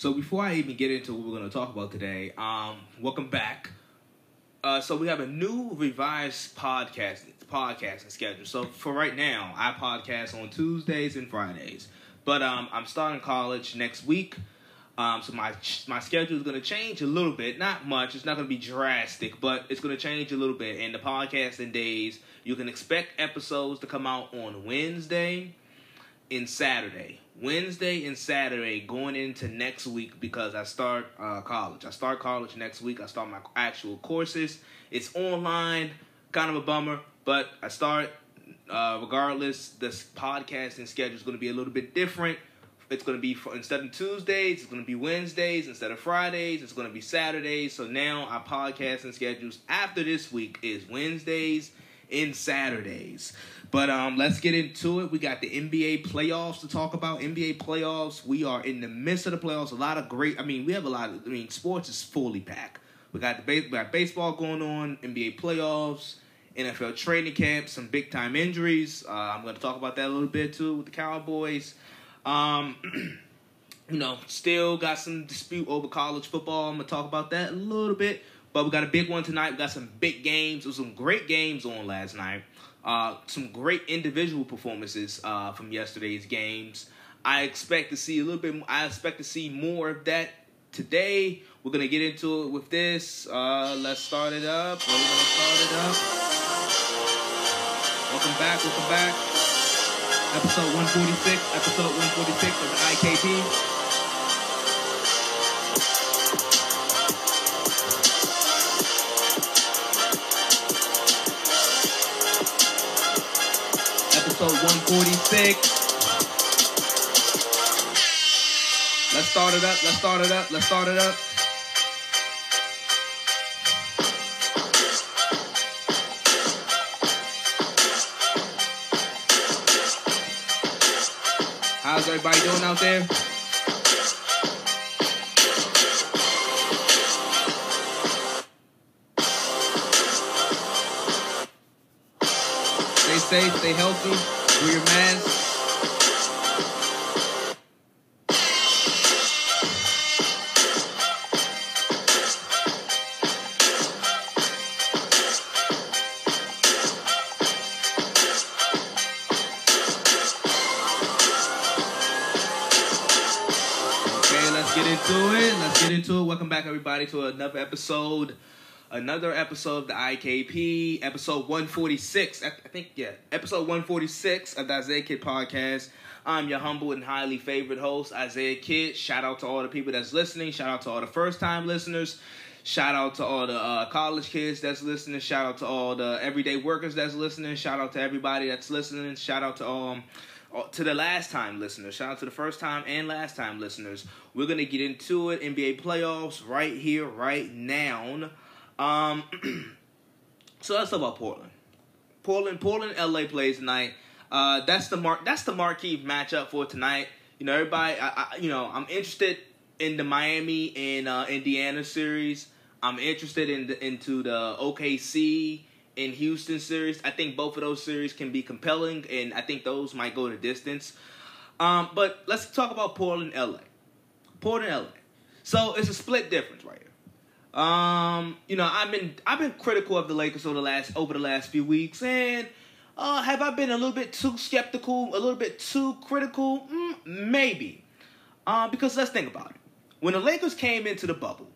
So before I even get into what we're going to talk about today, um, welcome back. Uh, so we have a new revised podcast podcasting schedule. So for right now, I podcast on Tuesdays and Fridays, but um, I'm starting college next week. Um, so my my schedule is going to change a little bit, not much. It's not going to be drastic, but it's going to change a little bit. And the podcasting days, you can expect episodes to come out on Wednesday and Saturday. Wednesday and Saturday going into next week because I start uh, college. I start college next week. I start my actual courses. It's online, kind of a bummer, but I start. Uh, regardless, this podcasting schedule is going to be a little bit different it's going to be for, instead of Tuesdays, it's going to be Wednesdays. Instead of Fridays, it's going to be Saturdays. So now our podcasting schedules after this week is Wednesdays and Saturdays. But um, let's get into it. We got the NBA playoffs to talk about. NBA playoffs. We are in the midst of the playoffs. A lot of great. I mean, we have a lot of. I mean, sports is fully packed. We got the base, we got baseball going on. NBA playoffs. NFL training camp. Some big time injuries. Uh, I'm going to talk about that a little bit too with the Cowboys. Um, you know, still got some dispute over college football. I'm gonna talk about that a little bit. But we got a big one tonight. We got some big games. There was some great games on last night. Uh, some great individual performances uh, from yesterday's games. I expect to see a little bit. I expect to see more of that today. We're gonna get into it with this. Uh, let's start it up. We're gonna start it up. Welcome back. Welcome back episode 146, episode 146 of the IKP. 146. Let's start it up, let's start it up, let's start it up. How's everybody doing out there? Stay safe, stay healthy, wear your mask. into it. Welcome back, everybody, to another episode. Another episode of the IKP, episode 146. I think, yeah, episode 146 of the Isaiah Kid podcast. I'm your humble and highly favorite host, Isaiah Kid. Shout out to all the people that's listening. Shout out to all the first time listeners. Shout out to all the uh, college kids that's listening. Shout out to all the everyday workers that's listening. Shout out to everybody that's listening. Shout out to um uh, to the last time listeners. Shout out to the first time and last time listeners. We're gonna get into it. NBA playoffs right here, right now. Um, so talk about Portland. Portland, Portland, LA plays tonight. Uh, that's the mark. That's the marquee matchup for tonight. You know, everybody. I, I, you know, I'm interested in the Miami and uh, Indiana series. I'm interested in the, into the OKC in Houston series. I think both of those series can be compelling, and I think those might go the distance. Um, but let's talk about Portland, LA. Portland, LA. So it's a split difference right here. Um, you know, I've been I've been critical of the Lakers over the last over the last few weeks, and uh, have I been a little bit too skeptical, a little bit too critical? Mm, maybe. Uh, because let's think about it. When the Lakers came into the bubble,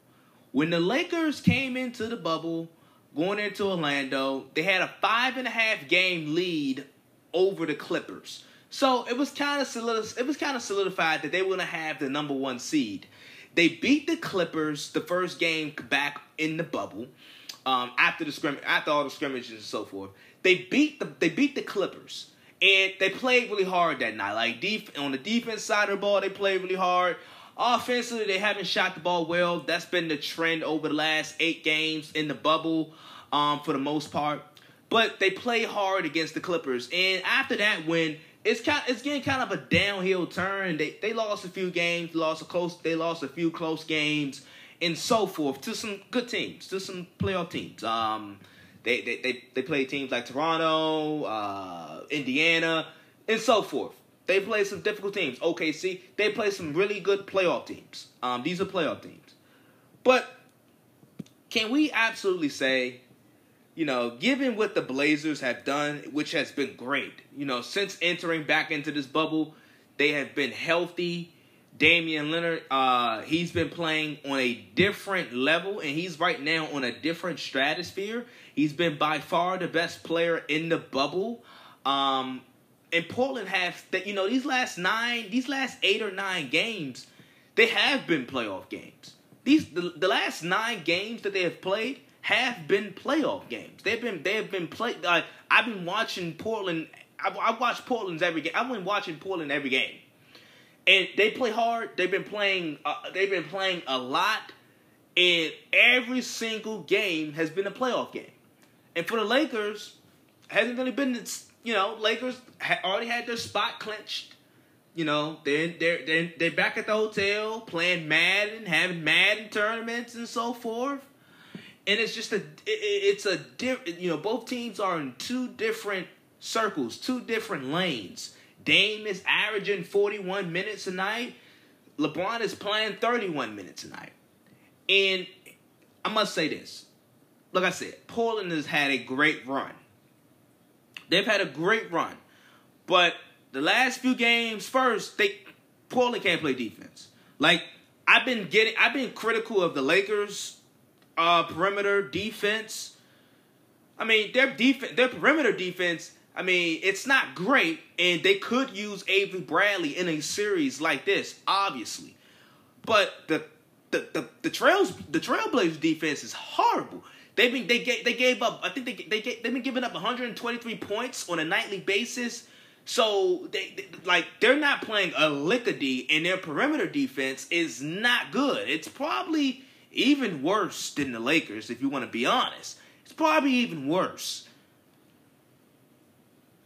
when the Lakers came into the bubble, going into Orlando. They had a five and a half game lead over the Clippers. So it was kind of it was kind of solidified that they were gonna have the number one seed. They beat the Clippers the first game back in the bubble. Um, after the scrim, after all the scrimmages and so forth, they beat the they beat the Clippers and they played really hard that night. Like def- on the defense side of the ball, they played really hard. Offensively, they haven't shot the ball well. That's been the trend over the last eight games in the bubble, um, for the most part. But they play hard against the Clippers, and after that win, it's kind it's getting kind of a downhill turn. They they lost a few games, lost a close, they lost a few close games, and so forth to some good teams, to some playoff teams. Um, they they they, they play teams like Toronto, uh, Indiana, and so forth. They play some difficult teams. OKC, they play some really good playoff teams. Um, these are playoff teams. But can we absolutely say, you know, given what the Blazers have done, which has been great, you know, since entering back into this bubble, they have been healthy. Damian Lillard, uh, he's been playing on a different level, and he's right now on a different stratosphere. He's been by far the best player in the bubble. Um, and Portland has that, you know, these last nine, these last eight or nine games, they have been playoff games. These the, the last nine games that they have played have been playoff games. They've been they have been played. Uh, I've been watching Portland. I've, I've watched Portland's every game. I've been watching Portland every game and they play hard. They've been playing. Uh, they've been playing a lot, and every single game has been a playoff game. And for the Lakers, hasn't really been. You know, Lakers already had their spot clinched. You know, they're they're they're, they're back at the hotel playing Madden, having Madden tournaments and so forth. And it's just a it's a diff, you know both teams are in two different circles, two different lanes Dame is averaging 41 minutes a night. LeBron is playing 31 minutes a night. And I must say this. Like I said, Portland has had a great run. They've had a great run. But the last few games, first, they Portland can't play defense. Like I've been getting I've been critical of the Lakers uh perimeter defense. I mean, their defense their perimeter defense I mean, it's not great, and they could use Avery Bradley in a series like this, obviously. But the the the, the trails the Trailblazers defense is horrible. They've been they gave they gave up. I think they they they've been giving up 123 points on a nightly basis. So they, they like they're not playing a lick of D, and their perimeter defense is not good. It's probably even worse than the Lakers, if you want to be honest. It's probably even worse.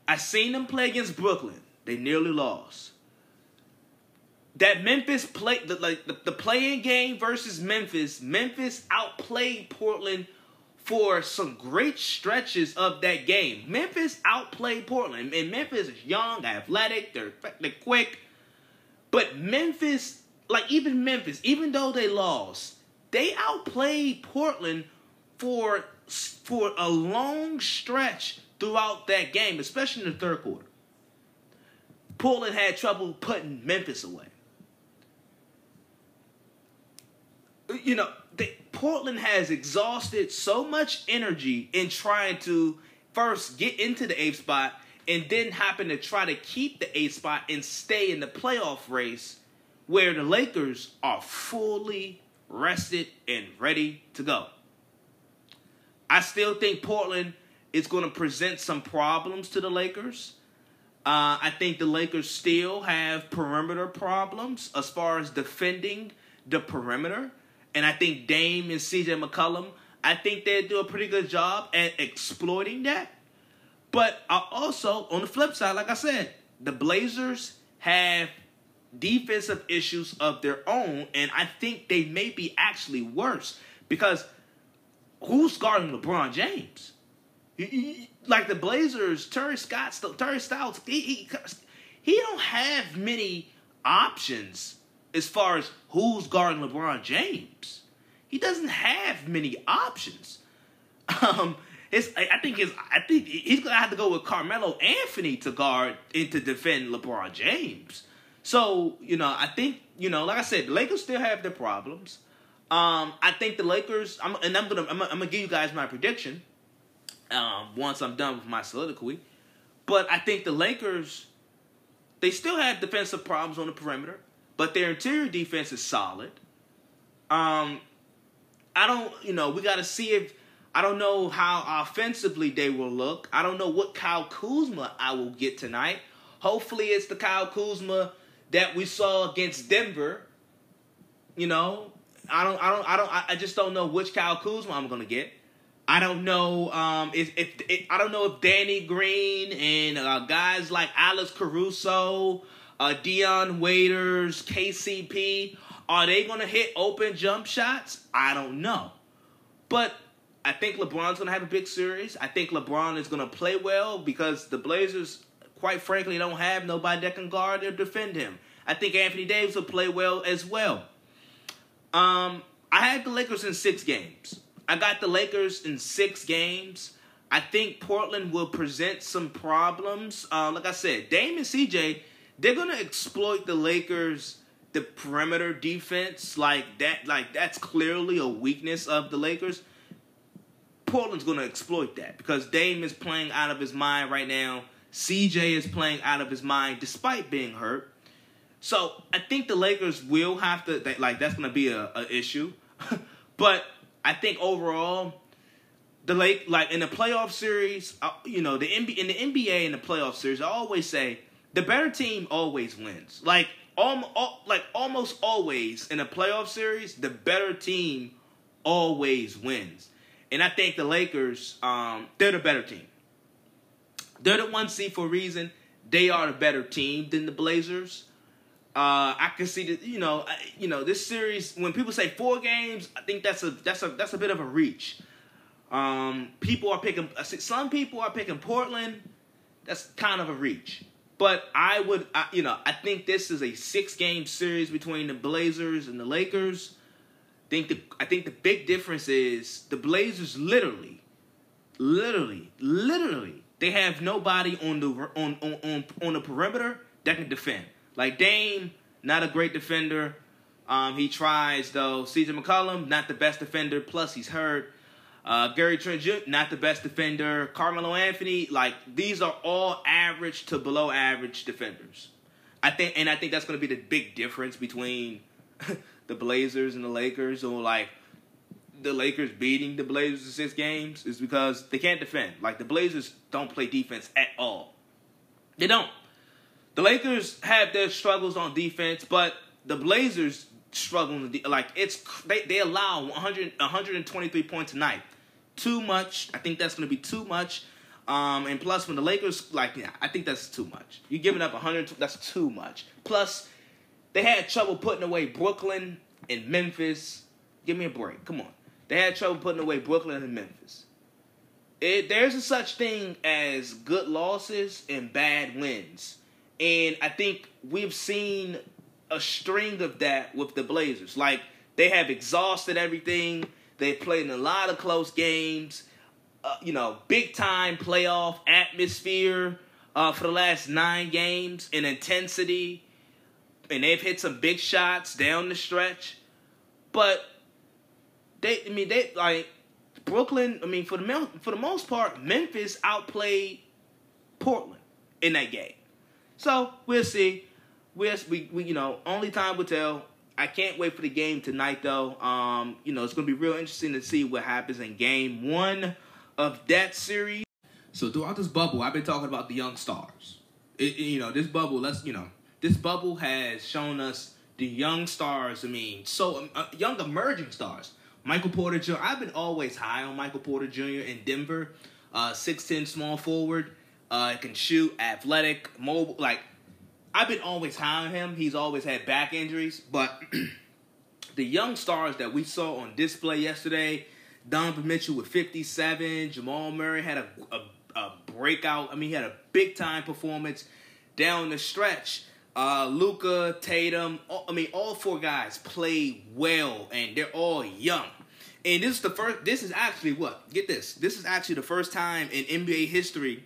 I seen them play against Brooklyn. They nearly lost. That Memphis play the like the, the playing game versus Memphis. Memphis outplayed Portland for some great stretches of that game. Memphis outplayed Portland, and Memphis is young, athletic, they're they're quick. But Memphis, like even Memphis, even though they lost, they outplayed Portland for for a long stretch throughout that game, especially in the third quarter. Portland had trouble putting Memphis away. You know, they, Portland has exhausted so much energy in trying to first get into the eighth spot and then happen to try to keep the eighth spot and stay in the playoff race where the Lakers are fully rested and ready to go. I still think Portland is going to present some problems to the Lakers. Uh, I think the Lakers still have perimeter problems as far as defending the perimeter. And I think Dame and CJ McCollum, I think they do a pretty good job at exploiting that. But I also, on the flip side, like I said, the Blazers have defensive issues of their own, and I think they may be actually worse because who's guarding LeBron James? like the Blazers, Terry Scott, Terry Stotts, he, he he don't have many options as far as who's guarding LeBron James. He doesn't have many options. Um, it's, I think his, I think he's gonna have to go with Carmelo Anthony to guard and to defend LeBron James. So you know, I think you know, like I said, the Lakers still have their problems. Um, I think the Lakers, I'm, and I'm gonna, I'm, I'm gonna give you guys my prediction um, once I'm done with my soliloquy. But I think the Lakers, they still have defensive problems on the perimeter, but their interior defense is solid. Um, I don't, you know, we got to see if I don't know how offensively they will look. I don't know what Kyle Kuzma I will get tonight. Hopefully, it's the Kyle Kuzma that we saw against Denver. You know, I don't, I don't, I don't, I just don't know which Kyle Kuzma I'm gonna get. I don't know um, if, if, if, I don't know if Danny Green and uh, guys like Alex Caruso, uh, Dion Waiters, KCP are they to hit open jump shots? I don't know, but I think LeBron's to have a big series. I think LeBron is to play well because the Blazers, quite frankly don't have nobody that can guard or defend him. I think Anthony Davis will play well as well. Um, I had the Lakers in six games. I got the Lakers in six games. I think Portland will present some problems. Uh, like I said, Dame and CJ, they're gonna exploit the Lakers the perimeter defense like that. Like that's clearly a weakness of the Lakers. Portland's gonna exploit that because Dame is playing out of his mind right now. CJ is playing out of his mind despite being hurt. So I think the Lakers will have to like that's gonna be a, a issue. but I think overall the lake like in the playoff series, uh, you know, the NBA in the NBA in the playoff series, I always say the better team always wins. Like all, like almost always in a playoff series, the better team always wins. And I think the Lakers, um, they're the better team. They're the one seed for a reason. They are the better team than the Blazers. Uh, I can see that you know, you know, this series. When people say four games, I think that's a that's a that's a bit of a reach. Um, people are picking. Some people are picking Portland. That's kind of a reach. But I would, I, you know, I think this is a six-game series between the Blazers and the Lakers. I think the I think the big difference is the Blazers literally, literally, literally, they have nobody on the on on on, on the perimeter that can defend. Like Dame, not a great defender. Um, he tries though. CJ McCollum, not the best defender. Plus, he's hurt. Uh, Gary Trent not the best defender. Carmelo Anthony, like these are all average to below average defenders. I think, and I think that's going to be the big difference between the Blazers and the Lakers, or like the Lakers beating the Blazers in six games, is because they can't defend. Like the Blazers don't play defense at all. They don't. The Lakers have their struggles on defense, but the Blazers struggle. Like it's they, they allow 100, 123 points a night too much. I think that's going to be too much. Um, and plus, when the Lakers, like, yeah, I think that's too much. You're giving up 100, that's too much. Plus, they had trouble putting away Brooklyn and Memphis. Give me a break. Come on. They had trouble putting away Brooklyn and Memphis. It, there's a such thing as good losses and bad wins. And I think we've seen a string of that with the Blazers. Like, they have exhausted everything. They've played in a lot of close games. Uh, you know, big time playoff atmosphere uh, for the last nine games in intensity, and they've hit some big shots down the stretch. But they, I mean, they like Brooklyn. I mean, for the for the most part, Memphis outplayed Portland in that game. So we'll see. We'll, we, we, you know, only time will tell. I can't wait for the game tonight, though. Um, you know, it's to be real interesting to see what happens in game one of that series. So throughout this bubble, I've been talking about the young stars. It, you know, this bubble, let's, you know, this bubble has shown us the young stars. I mean, so um, uh, young emerging stars. Michael Porter Jr. I've been always high on Michael Porter Jr. in Denver. Uh, 6'10 small forward. Uh, can shoot, athletic, mobile. Like, I've been always high on him. He's always had back injuries, but the young stars that we saw on display yesterday, Donovan Mitchell with 57, Jamal Murray had a, a, a breakout. I mean, he had a big time performance down the stretch. Uh, Luka, Tatum, all, I mean, all four guys played well, and they're all young. And this is the first. This is actually what? Get this. This is actually the first time in NBA history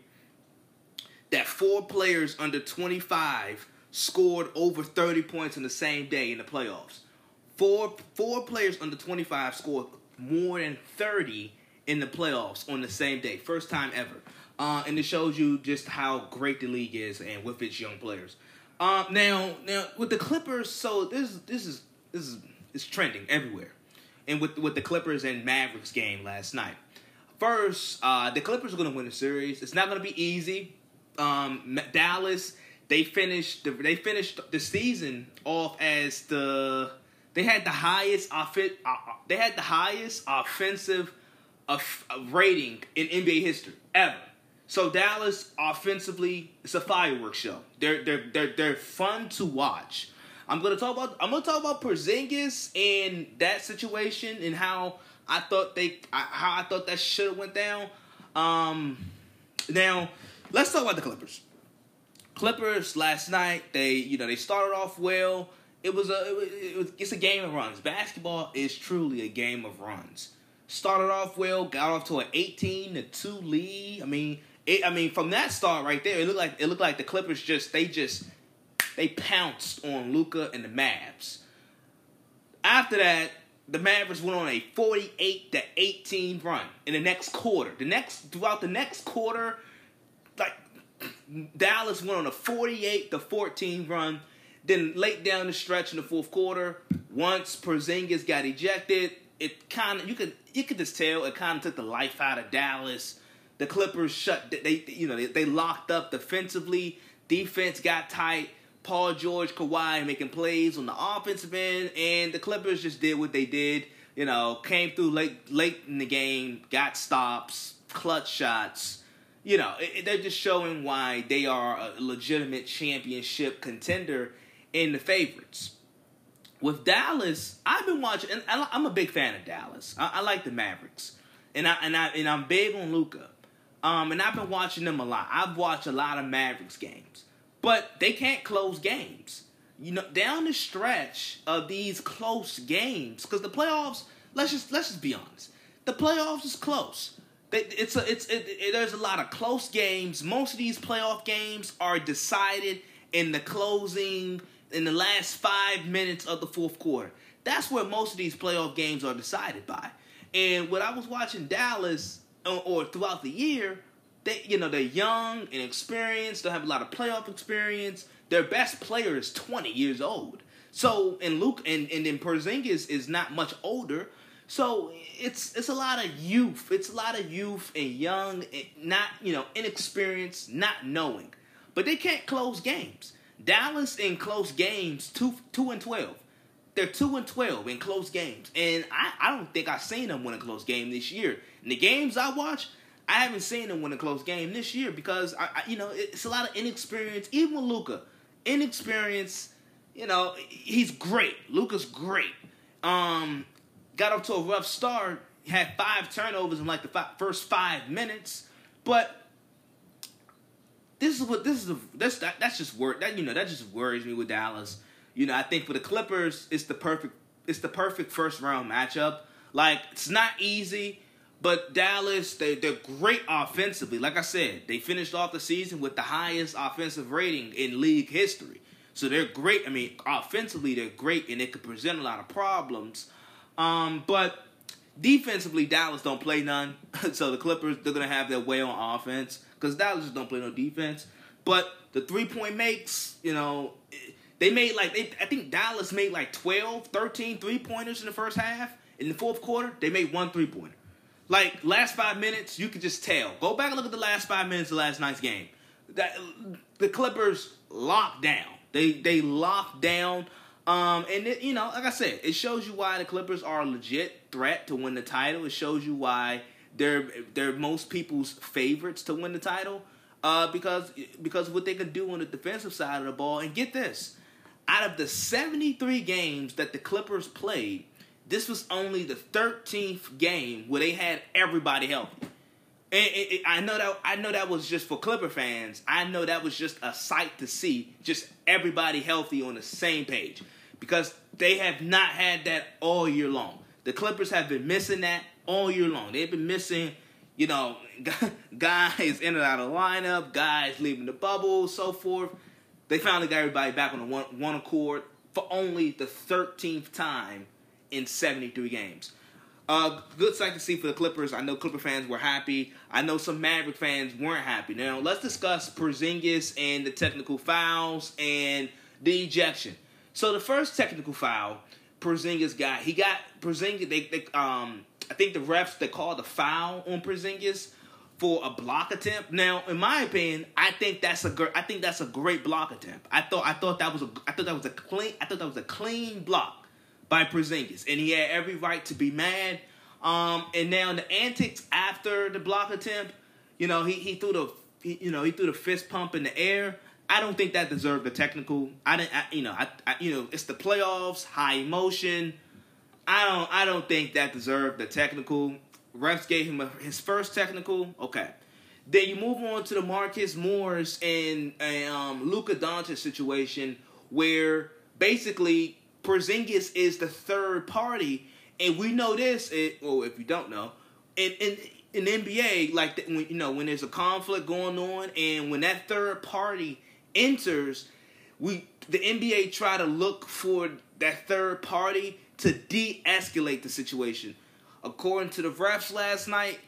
that four players under 25 scored over 30 points in the same day in the playoffs. Four four players under 25 scored more than 30 in the playoffs on the same day. First time ever. Uh, and it shows you just how great the league is and with its young players. Uh, now, now with the Clippers, so this this is this is it's trending everywhere, and with with the Clippers and Mavericks game last night. First, uh, the Clippers are going to win the series. It's not going to be easy um, Dallas they finished the, they finished the season off as the they had the highest offen- uh, uh they had the highest offensive uh, rating in NBA history ever. So Dallas offensively, it's a fireworks show. They're they're they're they're fun to watch. I'm gonna talk about I'm gonna talk about Porzingis and that situation and how I thought they how I thought that should have went down. Um, now Let's talk about the Clippers. Clippers last night, they you know they started off well. It was a it was, it was, it's a game of runs. Basketball is truly a game of runs. Started off well, got off to an eighteen to two lead. I mean, it, I mean from that start right there, it looked like it looked like the Clippers just they just they pounced on Luka and the Mavs. After that, the Mavericks went on a 48 to 18 run in the next quarter. The next throughout the next quarter, like Dallas went on a 48 to 14 run. Then late down the stretch in the fourth quarter, once Porzingis got ejected, it kind of you could you could just tell it kind of took the life out of Dallas. The Clippers shut they you know they, they locked up defensively. Defense got tight. Paul George, Kawhi making plays on the offensive end, and the Clippers just did what they did. You know, came through late late in the game, got stops, clutch shots. You know, it, they're just showing why they are a legitimate championship contender in the favorites. With Dallas, I've been watching, and I'm a big fan of Dallas. I, I like the Mavericks, and I and I and I'm big on Luka. Um, and I've been watching them a lot. I've watched a lot of Mavericks games but they can't close games. You know, down the stretch of these close games, because the playoffs. Let's just let's just be honest. The playoffs is close. It's a it's it, it, there's a lot of close games. Most of these playoff games are decided in the closing in the last five minutes of the fourth quarter. That's where most of these playoff games are decided by. And when I was watching Dallas or, or throughout the year, they you know they're young and experienced. They have a lot of playoff experience. Their best player is 20 years old. So and Luke and and then Porzingis is not much older. So it's it's a lot of youth. It's a lot of youth and young, and not you know inexperienced, not knowing. But they can't close games. Dallas in close games two two and twelve. They're two and twelve in close games, and I, I don't think I've seen them win a close game this year. In the games I watch, I haven't seen him win a close game this year because I, I you know, it's a lot of inexperience. Even with Luka, inexperience. You know, he's great. Luka's great. Um, got up to a rough start. Had five turnovers in like the first five minutes, but this is what this is. A, that's that, that's just work. That you know that just worries me with Dallas. You know, I think for the Clippers, it's the perfect it's the perfect first round matchup. Like it's not easy. But Dallas, they, they're great offensively. Like I said, they finished off the season with the highest offensive rating in league history. So they're great. I mean, offensively, they're great and they could present a lot of problems. Um, but defensively, Dallas don't play none. so the Clippers, they're going to have their way on offense because Dallas just don't play no defense. But the three point makes, you know, they made like, they, I think Dallas made like 12, 13 three pointers in the first half. In the fourth quarter, they made one three pointer. Like last five minutes, you could just tell. Go back and look at the last five minutes of last night's game. That the Clippers locked down. They they locked down. Um, and it, you know, like I said, it shows you why the Clippers are a legit threat to win the title. It shows you why they're they're most people's favorites to win the title. Uh, because because what they can do on the defensive side of the ball. And get this, out of the 73 games that the Clippers played, this was only the 13th game where they had everybody healthy. And, I know that I know that was just for Clipper fans. I know that was just a sight to see, just everybody healthy on the same page, because they have not had that all year long. The Clippers have been missing that all year long. They've been missing, you know, guys in and out of lineup, guys leaving the bubble, so forth. They finally got everybody back on the one, one accord for only the 13th time in 73 games. Uh, good sight to see for the Clippers. I know Clipper fans were happy. I know some Maverick fans weren't happy. Now let's discuss Porzingis and the technical fouls and the ejection. So the first technical foul Porzingis got, he got Porzingis. They, they um, I think the refs they called a foul on Porzingis for a block attempt. Now, in my opinion, I think that's a gr- I think that's a great block attempt. I thought I thought that was a I thought that was a clean I thought that was a clean block by Porzingis, and he had every right to be mad. Um, and now the antics after the block attempt, you know, he, he threw the he, you know he threw the fist pump in the air. I don't think that deserved a technical. I didn't, I, you know, I, I, you know, it's the playoffs, high emotion. I don't, I don't think that deserved the technical. Refs gave him a, his first technical. Okay, Then you move on to the Marcus Morris and, and um, Luka Doncic situation, where basically Porzingis is the third party, and we know this. It, well, if you don't know, in in in NBA, like when you know when there's a conflict going on, and when that third party enters, we the NBA try to look for that third party to de-escalate the situation. According to the refs last night,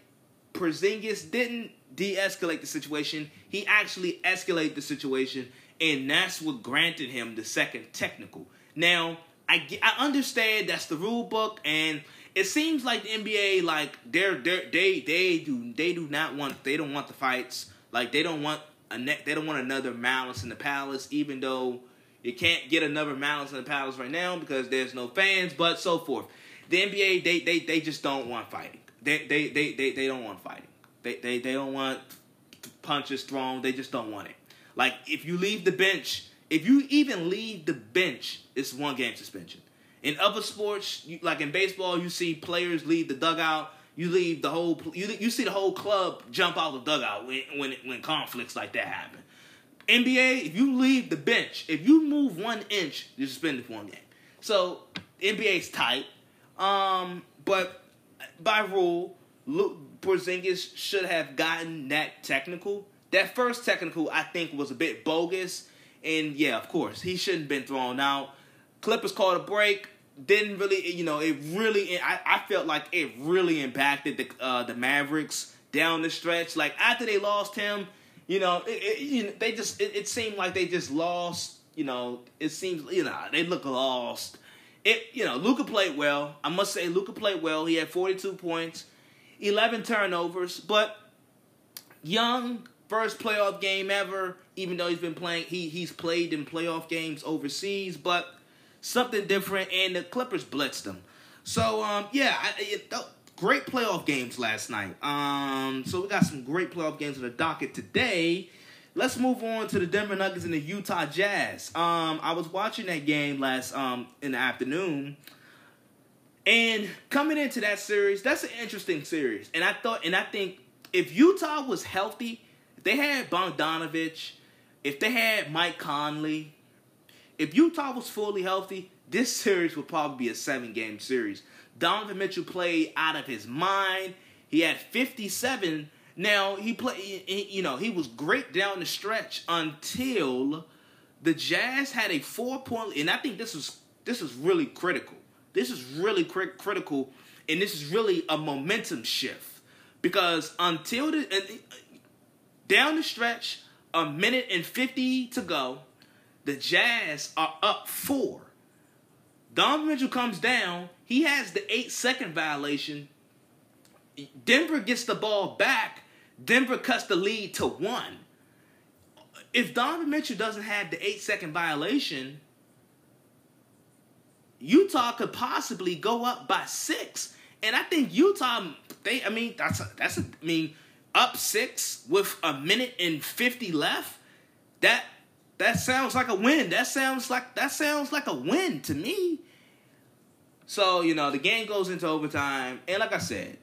Porzingis didn't de-escalate the situation. He actually escalated the situation, and that's what granted him the second technical. Now, I, I understand that's the rule book, and it seems like the NBA like they're, they're they they do they do not want they don't want the fights like they don't want a ne- they don't want another Malice in the Palace, even though you can't get another Malice in the Palace right now because there's no fans, but so forth. The NBA they they, they just don't want fighting. They they, they, they, they don't want fighting. They, they they don't want punches thrown. They just don't want it. Like if you leave the bench if you even leave the bench, it's one game suspension. In other sports, like in baseball, you see players leave the dugout. You leave the whole you you see the whole club jump out of the dugout when when when conflicts like that happen. NBA, if you leave the bench, if you move one inch, you're suspended for one game. So NBA's tight, um, but by rule, Porzingis should have gotten that technical. That first technical, I think, was a bit bogus and yeah, of course, he shouldn't have been thrown out. Clippers called a break. Didn't really, you know, it really. I, I felt like it really impacted the uh, the Mavericks down the stretch. Like after they lost him, you know, it, it, you know they just it, it seemed like they just lost. You know, it seems you know they look lost. It you know Luka played well. I must say Luka played well. He had 42 points, 11 turnovers, but young first playoff game ever. Even though he's been playing, he he's played in playoff games overseas, but something different. And the Clippers blitzed him. So um, yeah, I, it, great playoff games last night. Um, so we got some great playoff games on the docket today. Let's move on to the Denver Nuggets and the Utah Jazz. Um, I was watching that game last um in the afternoon. And coming into that series, that's an interesting series. And I thought and I think if Utah was healthy, they had Bogdanovich, if they had Mike Conley, if Utah was fully healthy, this series would probably be a seven game series. Donovan Mitchell played out of his mind. He had 57. Now, he played, you know, he was great down the stretch until the Jazz had a four point, and I think this is this is really critical. This is really cri- critical, and this is really a momentum shift because until the down the stretch, a minute and 50 to go. The Jazz are up four. Donovan Mitchell comes down. He has the eight second violation. Denver gets the ball back. Denver cuts the lead to one. If Donovan Mitchell doesn't have the eight second violation, Utah could possibly go up by six. And I think Utah, they, I mean, that's a, that's a, I mean, up six with a minute and 50 left, that that sounds like a win. That sounds like that sounds like a win to me. So, you know, the game goes into overtime, and like I said,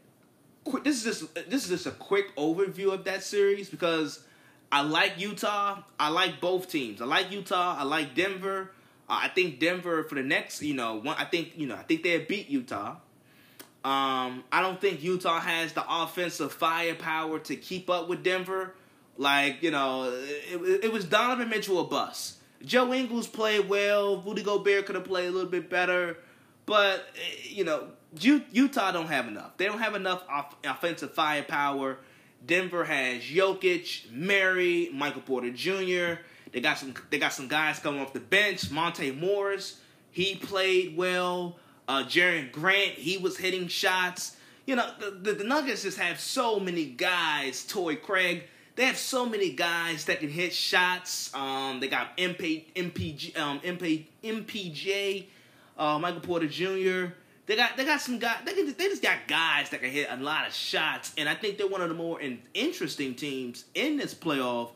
this is just this is just a quick overview of that series because I like Utah. I like both teams. I like Utah. I like Denver. Uh, I think Denver for the next, you know, one. I think you know, I think they beat Utah. Um, I don't think Utah has the offensive firepower to keep up with Denver. Like, you know, it, it was Donovan Mitchell a bust. Joe Ingles played well. Rudy Gobert could have played a little bit better. But, you know, Utah don't have enough. They don't have enough off- offensive firepower. Denver has Jokic, Murray, Michael Porter Jr. They got some. They got some guys coming off the bench. Monte Morris, he played well. Uh, Jerami Grant, he was hitting shots. You know, the, the, the Nuggets just have so many guys. Torrey Craig, they have so many guys that can hit shots. Um, they got MP, MPG, um, MP, MPJ, uh, Michael Porter Jr. They got they got some guys. They can, they just got guys that can hit a lot of shots, and I think they're one of the more in, interesting teams in this playoff.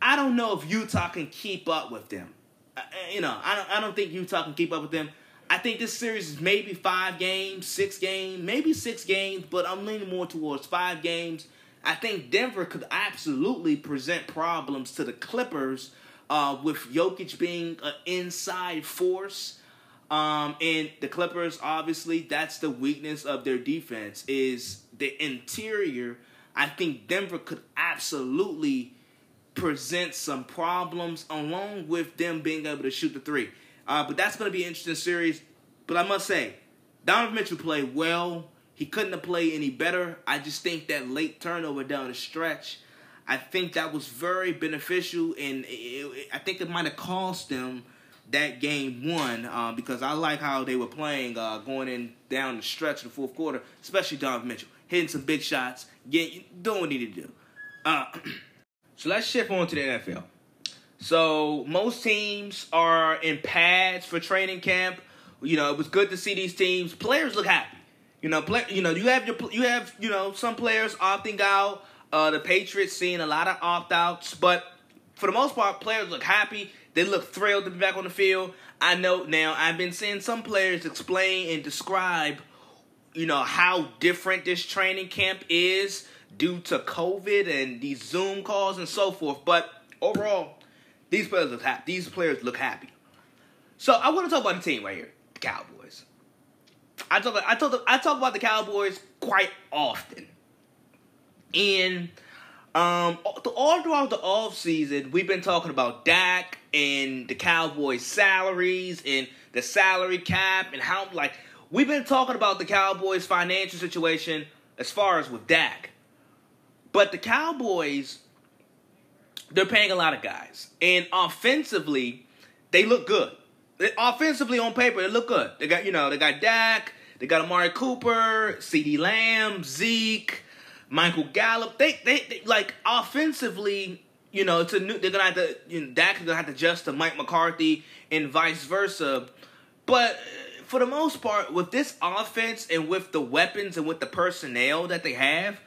I don't know if Utah can keep up with them. Uh, you know, I don't I don't think Utah can keep up with them. I think this series is maybe five games, six games, maybe six games, but I'm leaning more towards five games. I think Denver could absolutely present problems to the Clippers uh, with Jokic being an inside force. Um, and the Clippers, obviously, that's the weakness of their defense is the interior. I think Denver could absolutely present some problems along with them being able to shoot the three. Uh, but that's going to be an interesting series. But I must say, Donovan Mitchell played well. He couldn't have played any better. I just think that late turnover down the stretch, I think that was very beneficial, and it, it, I think it might have cost them that game one uh, because I like how they were playing uh, going in down the stretch of the fourth quarter, especially Donovan Mitchell hitting some big shots, getting doing what he needed to do. Uh, so let's shift on to the NFL. So most teams are in pads for training camp. You know, it was good to see these teams. Players look happy. You know, play, you know, you have your you have you know some players opting out. Uh, the Patriots seeing a lot of opt outs, but for the most part, players look happy. They look thrilled to be back on the field. I know now. I've been seeing some players explain and describe, you know, how different this training camp is due to COVID and these Zoom calls and so forth. But overall, these players look happy. These players look happy. So I want to talk about the team right here, the Cowboys. I talk I talk I talk about the Cowboys quite often. And um, all throughout the off season, we've been talking about Dak and the Cowboys' salaries and the salary cap and how like we've been talking about the Cowboys' financial situation as far as with Dak. But the Cowboys, they're paying a lot of guys, and offensively, they look good offensively on paper, they look good. They got you know they got Dak, they got Amari Cooper, CeeDee Lamb, Zeke, Michael Gallup. They, they, they like offensively. You know, it's a new. They're gonna have to. You know, gonna have to adjust to Mike McCarthy and vice versa. But for the most part, with this offense and with the weapons and with the personnel that they have,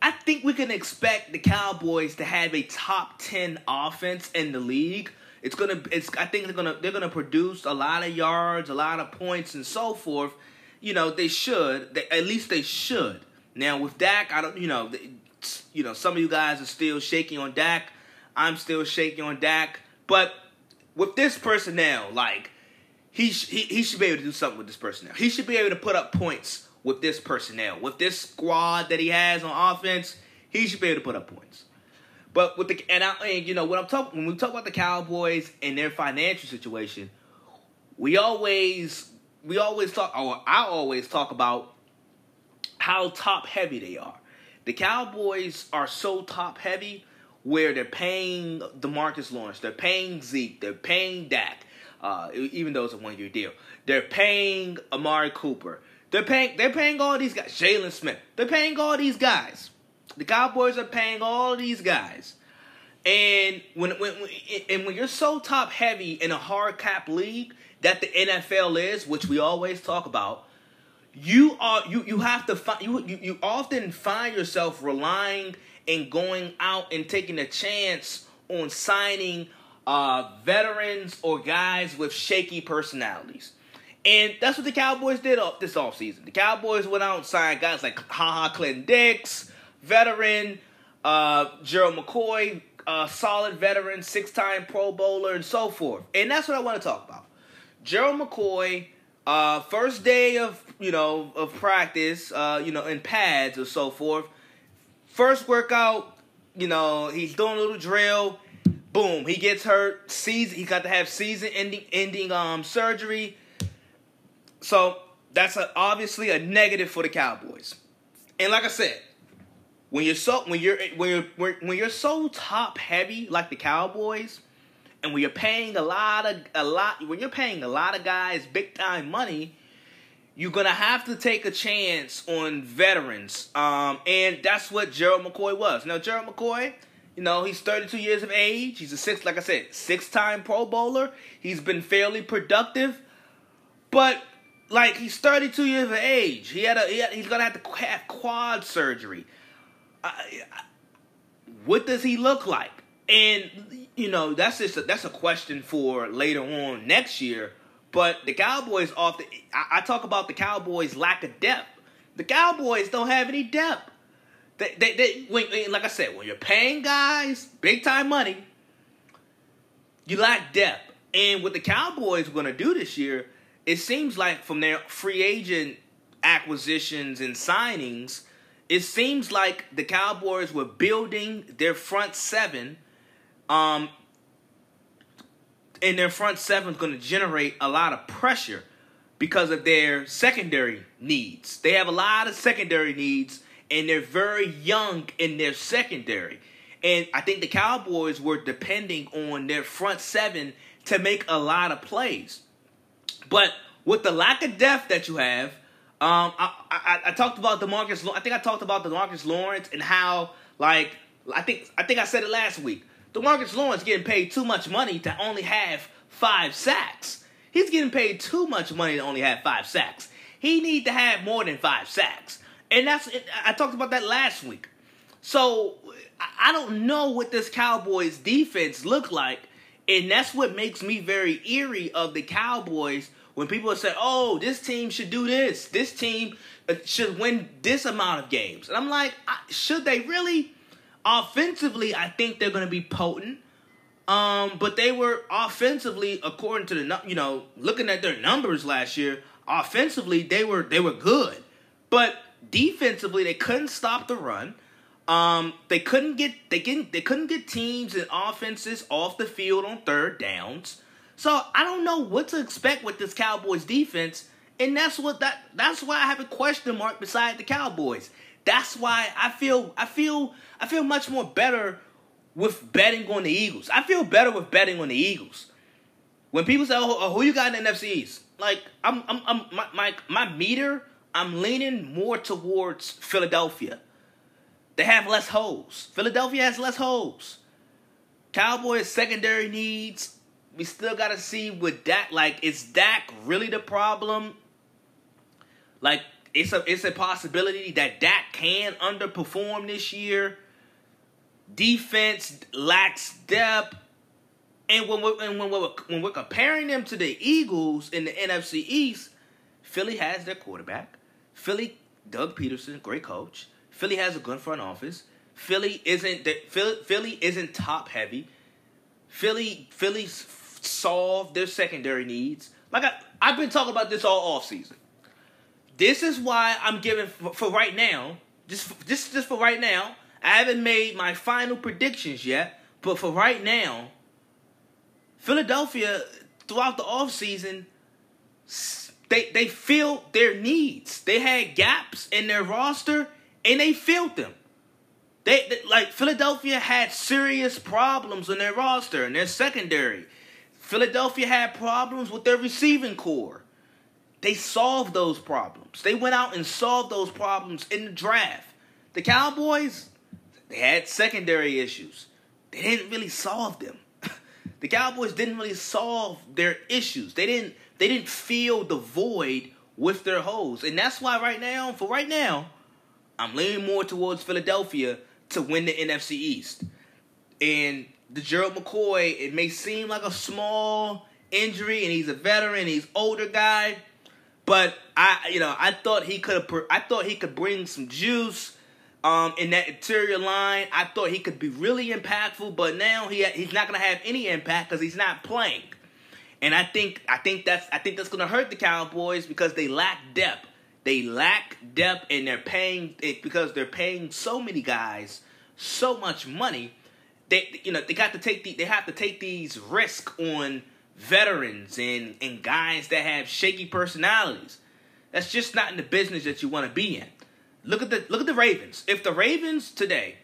I think we can expect the Cowboys to have a top ten offense in the league. It's gonna. It's. I think they're gonna. They're gonna produce a lot of yards, a lot of points, and so forth. You know, they should. They, at least they should. Now with Dak, I don't. You know, you know, some of you guys are still shaking on Dak. I'm still shaking on Dak. But with this personnel, like he he he should be able to do something with this personnel. He should be able to put up points with this personnel, with this squad that he has on offense. He should be able to put up points. But with the and I and you know when I'm talking when we talk about the Cowboys and their financial situation, we always we always talk or I always talk about how top heavy they are. The Cowboys are so top heavy where they're paying Demarcus Lawrence, they're paying Zeke, they're paying Dak, uh, even though it's a one year deal. They're paying Amari Cooper. They're paying they're paying all these guys. Jaylon Smith. They're paying all these guys. The Cowboys are paying all these guys. And when, when, when and when you're so top heavy in a hard cap league that the NFL is, which we always talk about, you are you you have to find you, you you often find yourself relying and going out and taking a chance on signing uh, veterans or guys with shaky personalities. And that's what the Cowboys did this offseason. The Cowboys went out and signed guys like Ha Ha Clinton Dix, veteran, uh, Gerald McCoy, uh, solid veteran, six time Pro Bowler, and so forth. And that's what I want to talk about. Gerald McCoy, uh, first day of you know of practice, uh, you know, in pads or so forth. First workout, you know, he's doing a little drill. Boom, he gets hurt. Season, he got to have season ending ending um surgery. So that's a, obviously a negative for the Cowboys. And like I said, when you're so when you're when you're when you're so top heavy like the Cowboys, and when you're paying a lot of a lot when you're paying a lot of guys big time money, you're gonna have to take a chance on veterans. Um, and that's what Gerald McCoy was. Now Gerald McCoy, you know, he's 32 years of age. He's a six, like I said, six time Pro Bowler. He's been fairly productive, but like he's 32 years of age. He had a he had, he's gonna have to have quad surgery. what does he look like? And you know that's just a, that's a question for later on next year. But the Cowboys off the I, I talk about the Cowboys lack of depth. The Cowboys don't have any depth. They, they, they when, like I said, when you're paying guys big time money, you lack depth. And what the Cowboys are going to do this year, it seems like from their free agent acquisitions and signings, it seems like the Cowboys were building their front seven, um, and their front seven is going to generate a lot of pressure because of their secondary needs. They have a lot of secondary needs, and they're very young in their secondary. And I think the Cowboys were depending on their front seven to make a lot of plays. But with the lack of depth that you have, um, I, I, I talked about Demarcus. I think I talked about Demarcus Lawrence and how, like, I think I think I said it last week. Demarcus Lawrence getting paid too much money to only have five sacks. He's getting paid too much money to only have five sacks. He need to have more than five sacks, and that's I talked about that last week. So I don't know what this Cowboys defense look like, and that's what makes me very eerie of the Cowboys when people say, "Oh, this team should do this. This team uh, should win this amount of games," and I'm like, should they really? Offensively, I think they're going to be potent. Um, but they were offensively, according to the you know, looking at their numbers last year, offensively they were they were good, but defensively they couldn't stop the run. Um, they couldn't get they can they couldn't get teams and offenses off the field on third downs. So I don't know what to expect with this Cowboys defense, and that's what that that's why I have a question mark beside the Cowboys. That's why I feel I feel I feel much more better with betting on the Eagles. I feel better with betting on the Eagles. When people say, "Oh, who you got in the NFC East?" Like I'm, I'm, I'm my, my my meter. I'm leaning more towards Philadelphia. They have less holes. Philadelphia has less holes. Cowboys secondary needs we still got to see with Dak. Like, is Dak really the problem? Like, it's a it's a possibility that Dak can underperform this year. Defense lacks depth, and when we're, and when we're when we're comparing them to the Eagles in the NFC East, Philly has their quarterback. Philly, Doug Pederson, great coach. Philly has a good front office. Philly isn't Philly, Philly isn't top heavy. Philly Philly's solve their secondary needs. Like I, I've been talking about this all off season. This is why I'm giving for, for right now. Just just just for right now. I haven't made my final predictions yet, but for right now, Philadelphia throughout the off season, they they filled their needs. They had gaps in their roster, and they filled them. They, they like Philadelphia had serious problems in their roster and their secondary. Philadelphia had problems with their receiving corps. They solved those problems. They went out and solved those problems in the draft. The Cowboys, they had secondary issues. They didn't really solve them. the Cowboys didn't really solve their issues. They didn't they didn't fill the void with their holes. And that's why right now, for right now, I'm leaning more towards Philadelphia to win the NFC East. And the Gerald McCoy, it may seem like a small injury, and he's a veteran, he's older guy, but I, you know, I thought he could have, I thought he could bring some juice. Um, in that interior line, I thought he could be really impactful, but now he he's not to have any impact because he's not playing. And I think I think that's I think that's to hurt the Cowboys because they lack depth. They lack depth, and they're paying because they're paying so many guys so much money they you know they got to take the, they have to take these risks on veterans and and guys that have shaky personalities. That's just not in the business that you want to be in. Look at the look at the Ravens. If the Ravens today,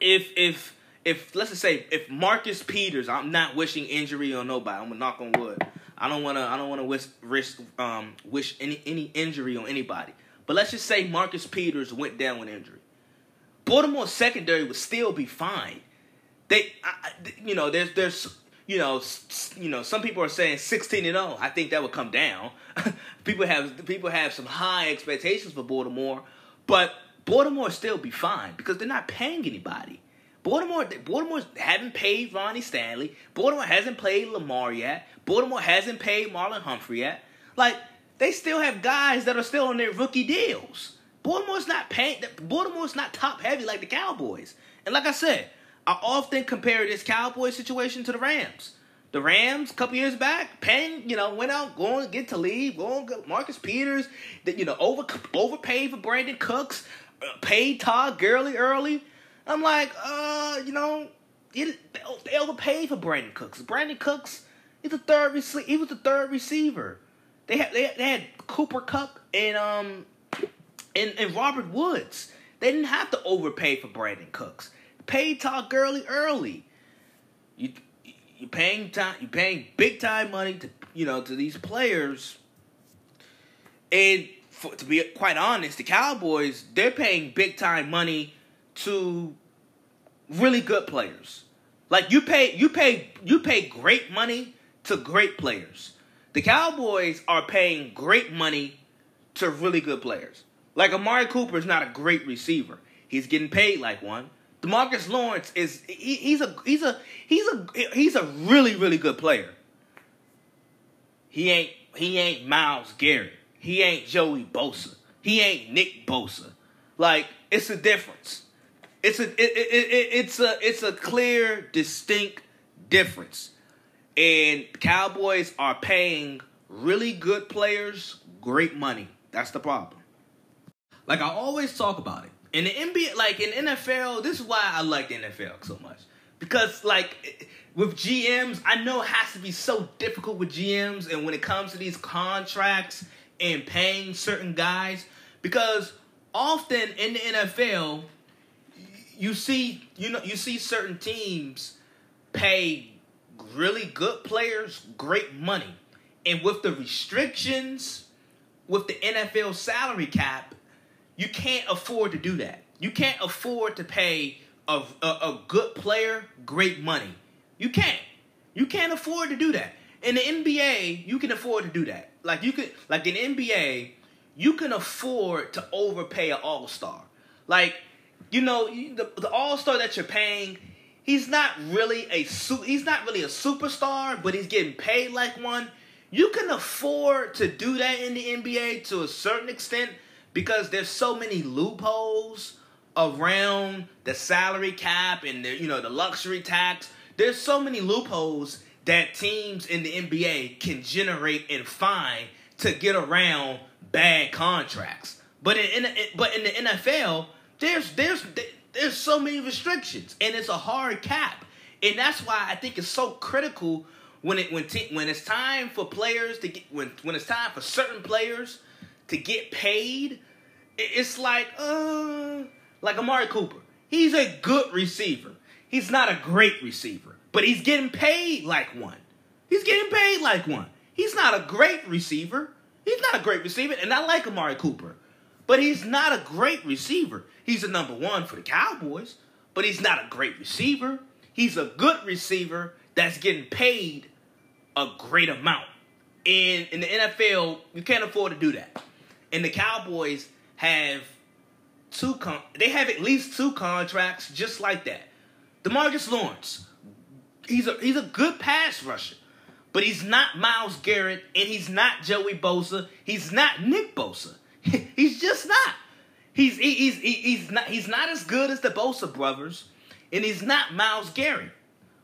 if if if let's just say if Marcus Peters, I'm not wishing injury on nobody. I'm gonna knock on wood. I don't wanna I don't wanna wish risk um wish any any injury on anybody. But let's just say Marcus Peters went down with injury. Baltimore secondary would still be fine they, I, you know, there's there's you know, you know, some people are saying 16 and 0. I think that would come down. people have people have some high expectations for Baltimore, but Baltimore still be fine because they're not paying anybody. Baltimore, Baltimore haven't paid Ronnie Stanley. Baltimore hasn't paid Lamar yet. Baltimore hasn't paid Marlon Humphrey yet. Like they still have guys that are still on their rookie deals. Baltimore's not paying. Baltimore's not top heavy like the Cowboys. And like I said, I often compare this Cowboys situation to the Rams. The Rams, a couple years back, paying, you know, went out, going to get to leave, going to Marcus Peters, that you know, over overpaid for Brandin Cooks, uh, paid Todd Gurley early. I'm like, uh, you know, they overpaid for Brandin Cooks. Brandin Cooks, he's a third receiver. He was the third receiver. They had they had Cooper Kupp and um and, and Robert Woods. They didn't have to overpay for Brandin Cooks. Pay Todd Gurley early. You you paying time you paying big time money to you know to these players. And for, to be quite honest, the Cowboys they're paying big time money to really good players. Like you pay you pay you pay great money to great players. The Cowboys are paying great money to really good players. Like Amari Cooper is not a great receiver. He's getting paid like one. Demarcus Lawrence is he, he's a he's a he's a he's a really really good player. He ain't he ain't Myles Garrett. He ain't Joey Bosa. He ain't Nick Bosa. Like it's a difference. It's a it, it, it, it's a it's a clear distinct difference. And Cowboys are paying really good players great money. That's the problem. Like I always talk about it. In the NBA, like in NFL, this is why I like the NFL so much. Because like with GMs, I know it has to be so difficult with GMs and when it comes to these contracts and paying certain guys. Because often in the NFL, you see, you know, you see certain teams pay really good players great money. And with the restrictions, with the NFL salary cap, you can't afford to do that. You can't afford to pay a, a, a good player great money. You can't. You can't afford to do that. In the NBA, you can afford to do that. Like you could, like in NBA, you can afford to overpay an All Star. Like, you know, the, the All Star that you're paying, he's not really a su- he's not really a superstar, but he's getting paid like one. You can afford to do that in the NBA to a certain extent because there's so many loopholes around the salary cap and the you know the luxury tax. There's so many loopholes that teams in the NBA can generate and find to get around bad contracts. But in, in but in the NFL, there's there's there's so many restrictions and it's a hard cap. And that's why I think it's so critical when it when te- when it's time for players to get when when it's time for certain players to get paid it's like uh like Amari Cooper. He's a good receiver. He's not a great receiver, but he's getting paid like one. He's getting paid like one. He's not a great receiver. He's not a great receiver, and I like Amari Cooper, but he's not a great receiver. He's a number one for the Cowboys, but he's not a great receiver. He's a good receiver that's getting paid a great amount. And in the NFL, you can't afford to do that. And the Cowboys have two con- they have at least two contracts just like that. Demarcus Lawrence, he's a he's a good pass rusher, but he's not Myles Garrett and he's not Joey Bosa. He's not Nick Bosa. he's just not. He's he's he's not he's not as good as the Bosa brothers, and he's not Myles Garrett.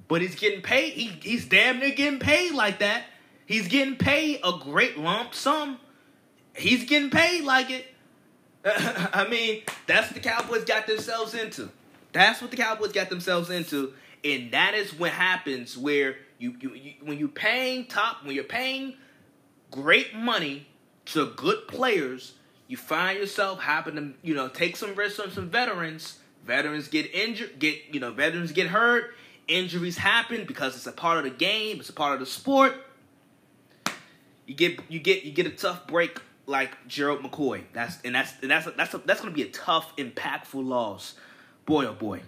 But he's getting paid. He, he's damn near getting paid like that. He's getting paid a great lump sum. He's getting paid like it. I mean, that's what the Cowboys got themselves into. That's what the Cowboys got themselves into, and that is what happens where you, you, you when you're paying top when you're paying great money to good players, you find yourself having to you know take some risks on some veterans. Veterans get injured, get you know veterans get hurt. Injuries happen because it's a part of the game. It's a part of the sport. You get you get you get a tough break like Gerald McCoy. That's and that's and that's that's that's going to be a tough, impactful loss. Boy, oh boy.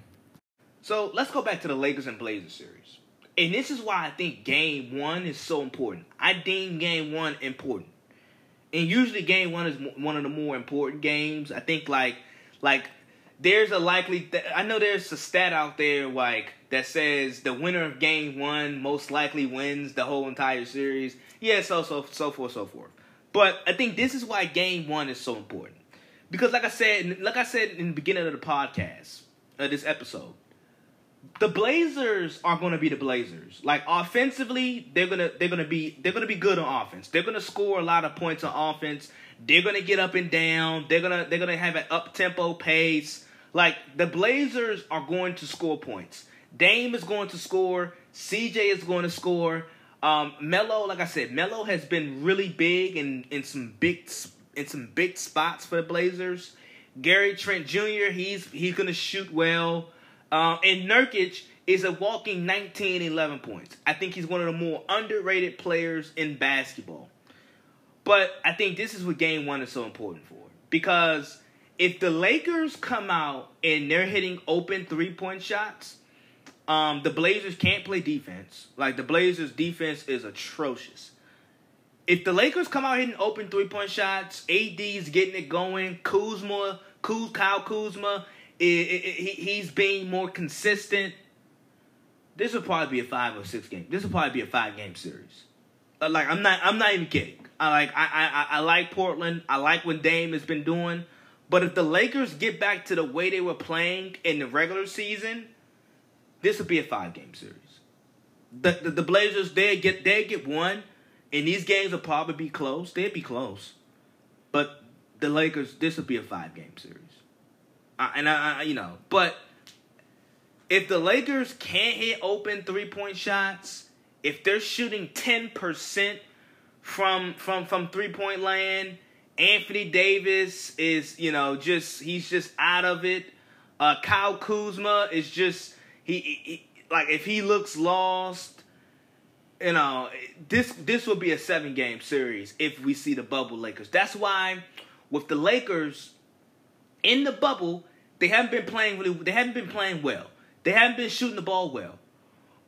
So let's go back to the Lakers and Blazers series, and this is why I think Game One is so important. I deem Game One important, and usually Game One is one of the more important games. I think like like there's a likely th- I know there's a stat out there like that says the winner of game 1 most likely wins the whole entire series. Yeah, so so so forth so forth. But I think this is why game one is so important. because like I said, like I said in the beginning of the podcast, of this episode, the Blazers are going to be the Blazers. Like offensively, they're gonna they're gonna be they're gonna be good on offense. They're gonna score a lot of points on offense. They're gonna get up and down. They're gonna they're gonna have an up tempo pace. Like the Blazers are going to score points. Dame is going to score. CJ is going to score. Um, Melo, like I said, Melo has been really big in in some big in some big spots for the Blazers. Gary Trent Jr. He's he's gonna shoot well. Uh, and Nurkic is a walking 19, 11 points. I think he's one of the more underrated players in basketball. But I think this is what game one is so important for. Because if the Lakers come out and they're hitting open three point shots, um, the Blazers can't play defense. Like the Blazers' defense is atrocious. If the Lakers come out hitting open three point shots, AD's getting it going. Kuzma, Kuz, Kyle Kuzma, it, it, it, he's being more consistent. This will probably be a five or six game. This will probably be a five game series. Uh, like I'm not, I'm not even kidding. I like, I, I, I like Portland. I like what Dame has been doing. But if the Lakers get back to the way they were playing in the regular season, this would be a five game series. The, the, the Blazers they get they get one, and these games will probably be close. They'll be close, but the Lakers this would be a five game series. And I, I, you know, but if the Lakers can't hit open three point shots, if they're shooting ten percent from from from three point land, Anthony Davis is you know just he's just out of it. Uh, Kyle Kuzma is just he, he like if he looks lost, you know this this will be a seven game series if we see the bubble Lakers. That's why with the Lakers in the bubble, they haven't been playing really. They haven't been playing well. They haven't been shooting the ball well.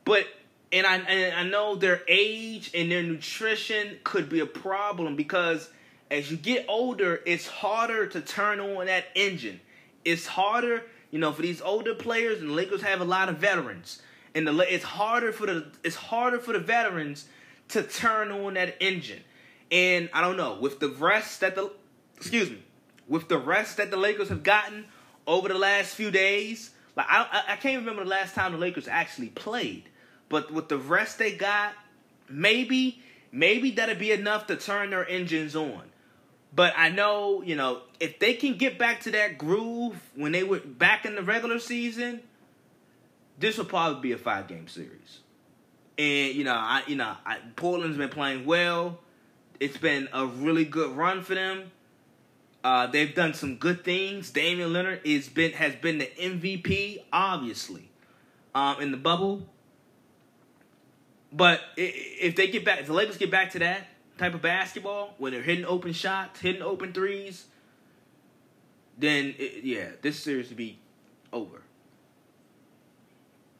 But and I and I know their age and their nutrition could be a problem because as you get older, it's harder to turn on that engine. It's harder, you know, for these older players. And the Lakers have a lot of veterans, and the it's harder for the it's harder for the veterans to turn on that engine. And I don't know with the rest that the excuse me with the rest that the Lakers have gotten over the last few days. Like I, I can't remember the last time the Lakers actually played, but with the rest they got, maybe maybe that'd be enough to turn their engines on. But I know, you know, if they can get back to that groove when they were back in the regular season, this will probably be a five game series. And you know, I you know, I, Portland's been playing well. It's been a really good run for them. Uh, they've done some good things. Damian Lillard is been has been the MVP, obviously, um, in the bubble. But if they get back, if the Lakers get back to that type of basketball, when they're hitting open shots, hitting open threes, then it, yeah, this series would be over.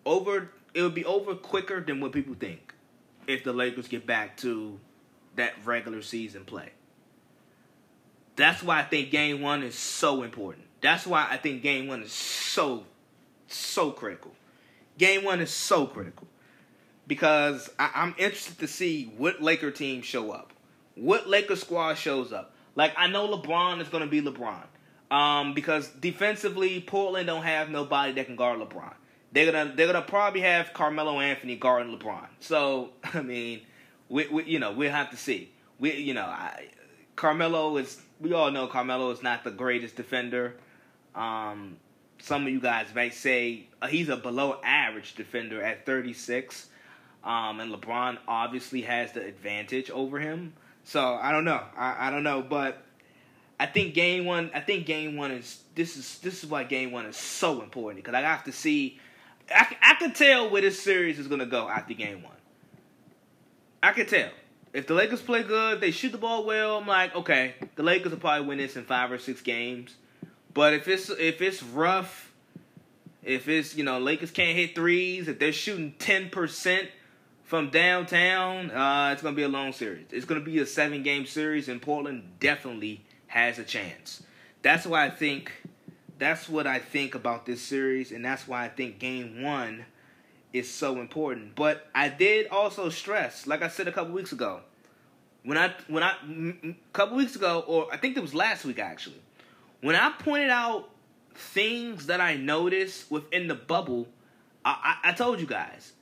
Over, it would be over quicker than what people think if the Lakers get back to that regular season play. That's why I think game one is so important. That's why I think game one is so, so critical. Game one is so critical. Because I, am interested to see what Laker team show up. What Laker squad shows up. Like I know LeBron is gonna be LeBron. Um, because defensively, Portland don't have nobody that can guard LeBron. They're gonna they're gonna probably have Carmelo Anthony guarding LeBron. So I mean, we, we you know we'll have to see. We you know I, Carmelo is we all know Carmelo is not the greatest defender. Um, some of you guys might say uh, he's a below average defender at 36. Um, and LeBron obviously has the advantage over him. So I don't know. I, I don't know, but I think game one. I think game one is this is this is why game one is so important because I have to see. I, I can tell where this series is gonna go after game one. I can tell. If the Lakers play good, they shoot the ball well. I'm like, okay, the Lakers will probably win this in five or six games. But if it's if it's rough, if it's you know Lakers can't hit threes, if they're shooting ten percent from downtown, uh, it's gonna be a long series. It's gonna be a seven game series, and Portland definitely has a chance. That's why I think. That's what I think about this series, and that's why I think Game One is so important. But I did also stress, like I said a couple weeks ago, when I when I a couple weeks ago, or I think it was last week actually, when I pointed out things that I noticed within the bubble, I, I, I told you guys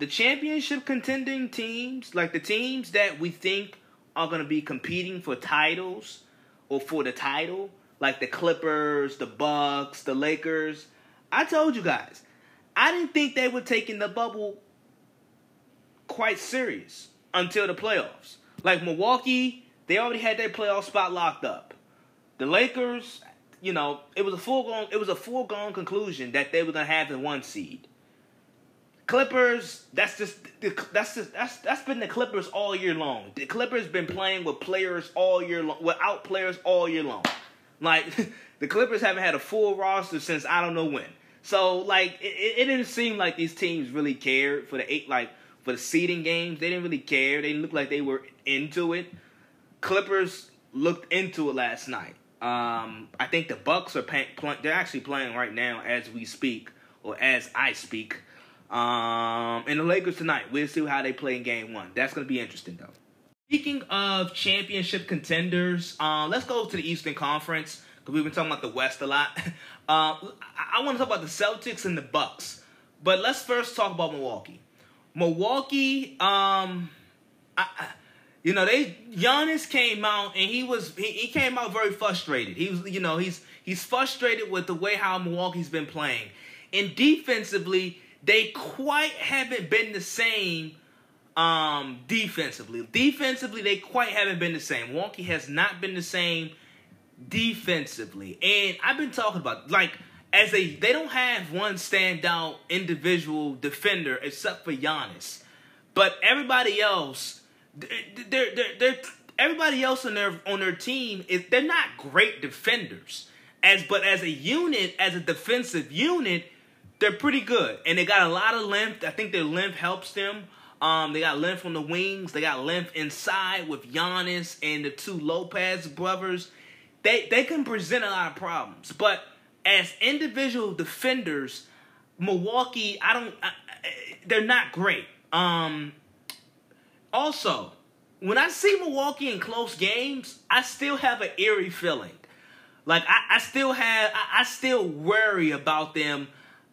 the championship contending teams, like the teams that we think are going to be competing for titles or for the title, like the Clippers, the Bucks, the Lakers. I told you guys, I didn't think they were taking the bubble quite serious until the playoffs. Like Milwaukee, they already had their playoff spot locked up. The Lakers, you know, it was a foregone it was a foregone conclusion that they were gonna have the one seed. Clippers, that's just that's just that's that's been the Clippers all year long. The Clippers been playing with players all year long, without players all year long. Like the Clippers haven't had a full roster since I don't know when. So like it, it didn't seem like these teams really cared for the eight like for the seeding games. They didn't really care. They didn't look like they were into it. Clippers looked into it last night. Um, I think the Bucks are pay, they're actually playing right now as we speak or as I speak. Um, and the Lakers tonight. We'll see how they play in Game One. That's going to be interesting though. Speaking of championship contenders, um, let's go to the Eastern Conference because we've been talking about the West a lot. Uh, I, want to talk about the Celtics and the Bucks, but let's first talk about Milwaukee. Milwaukee, um, I, you know, they Giannis came out and he was he, he came out very frustrated. He was, you know, he's he's frustrated with the way how Milwaukee's been playing, and defensively they quite haven't been the same. Um, defensively, defensively they quite haven't been the same. Milwaukee has not been the same defensively, and I've been talking about like as they they don't have one standout individual defender except for Giannis, but everybody else, they're they're they're everybody else on their on their team is they're not great defenders. As but as a unit, as a defensive unit, they're pretty good, and they got a lot of length. I think their length helps them. Um, they got length on the wings. They got length inside with Giannis and the two Lopez brothers. They they can present a lot of problems, but as individual defenders, Milwaukee, I don't, I, they're not great. Um, also, when I see Milwaukee in close games, I still have an eerie feeling. Like I, I still have, I, I still worry about them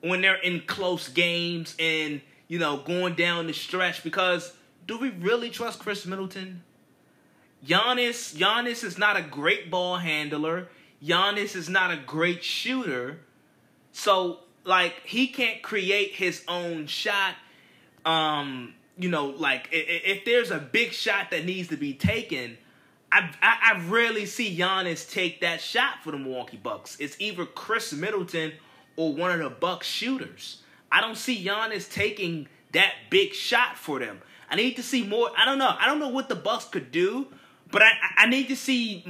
when they're in close games and you know going down the stretch because do we really trust Khris Middleton? Giannis, Giannis is not a great ball handler. Giannis is not a great shooter. So like he can't create his own shot. Um, you know, like if, there's a big shot that needs to be taken, I, I, I rarely see Giannis take that shot for the Milwaukee Bucks. It's either Khris Middleton or one of the Bucks shooters. I don't see Giannis taking that big shot for them. I need to see more. I don't know. I don't know what the Bucks could do but I, I need to see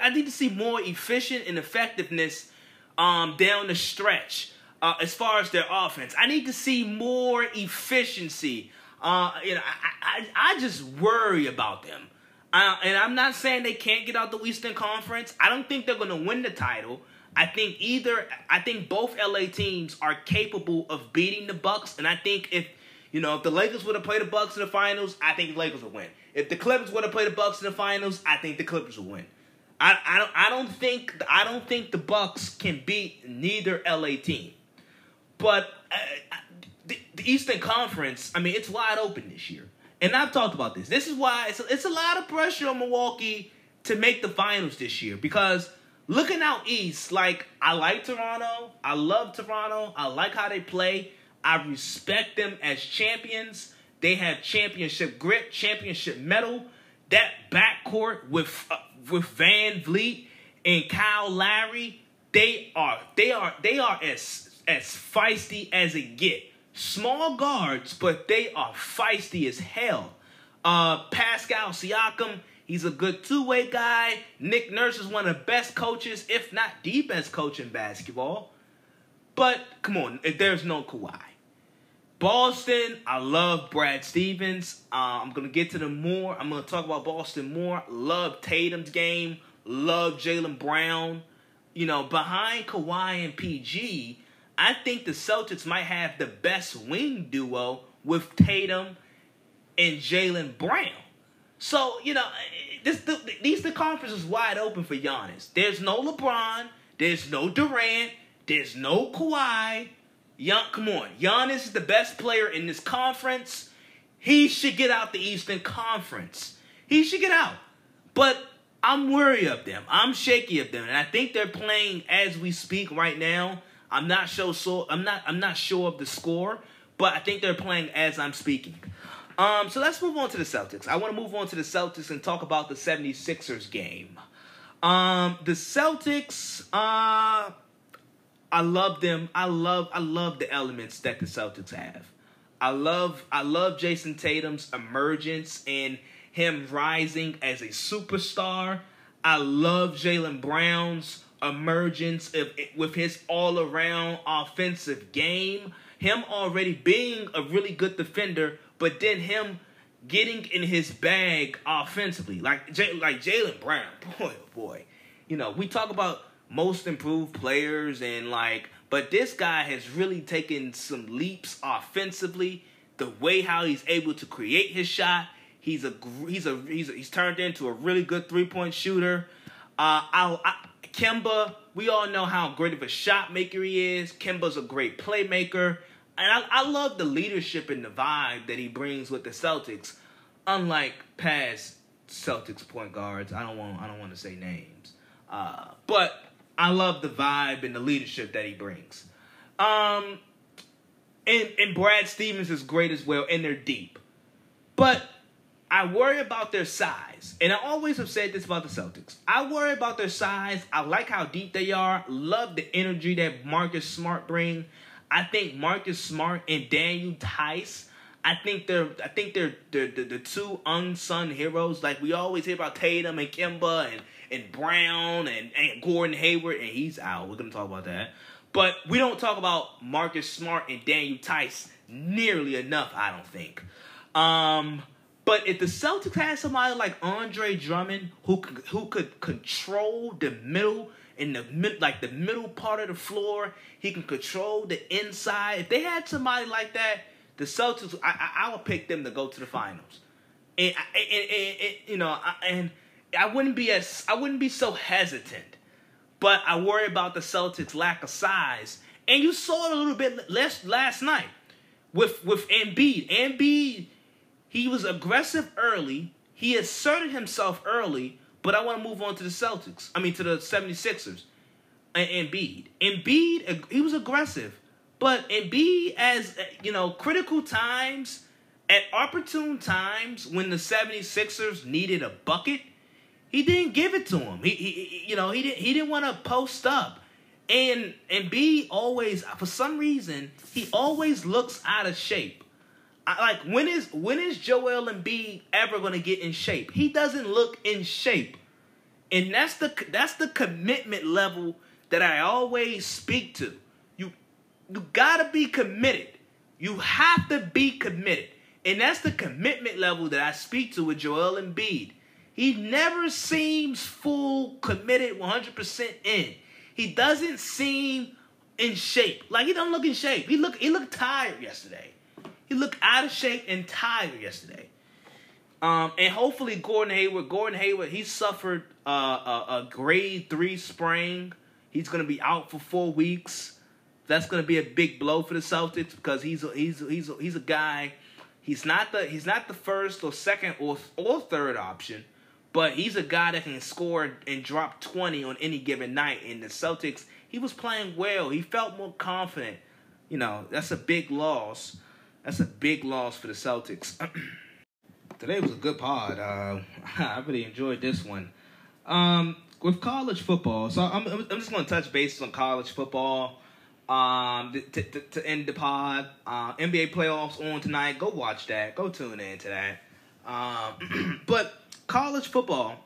I need to see more efficient and effectiveness um, down the stretch uh, as far as their offense. I need to see more efficiency. Uh, you know, I, I, I just worry about them. Uh, and I'm not saying they can't get out the Eastern Conference. I don't think they're going to win the title. I think either I think both LA teams are capable of beating the Bucks, and I think if you know if the Lakers would have played the Bucks in the finals, I think the Lakers would win. If the Clippers would have played the Bucks in the finals, I think the Clippers would win. I, I don't I don't think I don't think the Bucks can beat neither LA team. But uh, the, the, Eastern Conference, I mean, it's wide open this year, and I've talked about this. This is why it's it's a lot of pressure on Milwaukee to make the finals this year because looking out east, like I like Toronto, I love Toronto, I like how they play, I respect them as champions. They have championship grit, championship mettle. That backcourt with uh, with VanVleet and Kyle Lowry, they are they are they are as as feisty as it get. Small guards, but they are feisty as hell. Uh, Pascal Siakam, he's a good two-way guy. Nick Nurse is one of the best coaches, if not the best coach in basketball. But come on, there's no Kawhi. Boston, I love Brad Stevens. Uh, I'm gonna get to them more. I'm gonna talk about Boston more. Love Tatum's game. Love Jaylen Brown. You know, behind Kawhi and PG, I think the Celtics might have the best wing duo with Tatum and Jaylen Brown. So you know, this the, these the conference is wide open for Giannis. There's no LeBron. There's no Durant. There's no Kawhi. Young, come on. Giannis is the best player in this conference. He should get out the Eastern Conference. He should get out. But I'm worried of them. I'm shaky of them, and I think they're playing as we speak right now. I'm not sure. So I'm not. I'm not sure of the score, but I think they're playing as I'm speaking. Um, so let's move on to the Celtics. I want to move on to the Celtics and talk about the 76ers game. Um, the Celtics, uh, I love them. I love I love the elements that the Celtics have. I love I love Jayson Tatum's emergence and him rising as a superstar. I love Jaylen Brown's emergence of, with his all around offensive game. Him already being a really good defender, but then him getting in his bag offensively. Like J- like Jaylen Brown, boy, oh boy. You know, we talk about most improved players and like, but this guy has really taken some leaps offensively. The way how he's able to create his shot, he's a he's a he's a, he's turned into a really good three point shooter. Uh, I, I Kemba, we all know how great of a shot maker he is. Kemba's a great playmaker. And I, I love the leadership and the vibe that he brings with the Celtics. Unlike past Celtics point guards, I don't want I don't want to say names, uh, but I love the vibe and the leadership that he brings. Um, and and Brad Stevens is great as well, and they're deep, but I worry about their size. And I always have said this about the Celtics. I worry about their size. I like how deep they are. Love the energy that Marcus Smart bring. I think Marcus Smart and Daniel Theis. I think they're I think they're, the the two unsung heroes. Like we always hear about Tatum and Kemba and, and Brown and, and Gordon Hayward, and he's out. We're gonna talk about that. But we don't talk about Marcus Smart and Daniel Theis nearly enough, I don't think. Um, but if the Celtics had somebody like Andre Drummond who who could control the middle in the mid, like the middle part of the floor. He can control the inside. If they had somebody like that, the Celtics, I, I, I would pick them to go to the finals. And, and, and, and you know, and I wouldn't be as I wouldn't be so hesitant. But I worry about the Celtics' lack of size. And you saw it a little bit less last night with with Embiid. Embiid, he was aggressive early. He asserted himself early, but I want to move on to the Celtics. I mean, to the 76ers and Embiid. Embiid, he was aggressive. But Embiid, as, you know, critical times, at opportune times when the 76ers needed a bucket, he didn't give it to him. He, he you know, he didn't he didn't want to post up. And Embiid always for some reason, he always looks out of shape. I, like when is when is Joel Embiid ever going to get in shape? He doesn't look in shape, and that's the that's the commitment level that I always speak to. You you gotta be committed. You have to be committed, and that's the commitment level that I speak to with Joel Embiid. He never seems full committed, one hundred percent in. He doesn't seem in shape. Like he don't look in shape. He look he looked tired yesterday. He looked out of shape and tired yesterday. Um, and hopefully Gordon Hayward, Gordon Hayward, he suffered uh, a, a grade three sprain. He's going to be out for four weeks. That's going to be a big blow for the Celtics because he's a, he's a, he's a, he's a guy. He's not the he's not the first or second or or third option, but he's a guy that can score and drop twenty on any given night. In the Celtics, he was playing well. He felt more confident. You know, that's a big loss. That's a big loss for the Celtics. Today was a good pod. Uh, I really enjoyed this one. Um, with college football, so I'm, I'm just going to touch bases on college football. Um, to, to, to end the pod, uh, NBA playoffs on tonight. Go watch that. Go tune in to that. Um, but college football,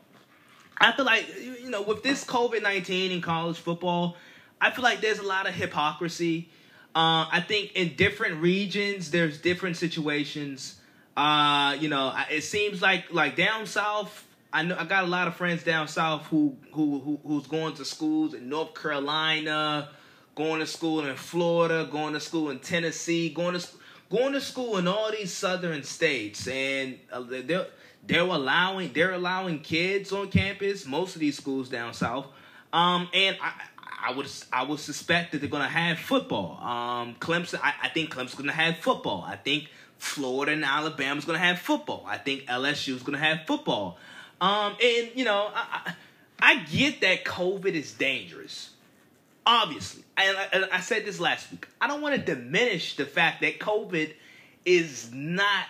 I feel like you know with this COVID nineteen in college football, I feel like there's a lot of hypocrisy uh, I think in different regions, there's different situations. Uh, you know, it seems like like down south. I know I got a lot of friends down south who who, who who's going to schools in North Carolina, going to school in Florida, going to school in Tennessee, going to going to school in all these southern states, and uh, they're they're allowing they're allowing kids on campus. Most of these schools down south, um, and I. I would I would suspect that they're gonna have football. Um, Clemson, I, I think Clemson's gonna have football. I think Florida and Alabama's gonna have football. I think LSU's gonna have football. Um, and you know, I, I, I get that COVID is dangerous, obviously. And I, I said this last week. I don't want to diminish the fact that COVID is not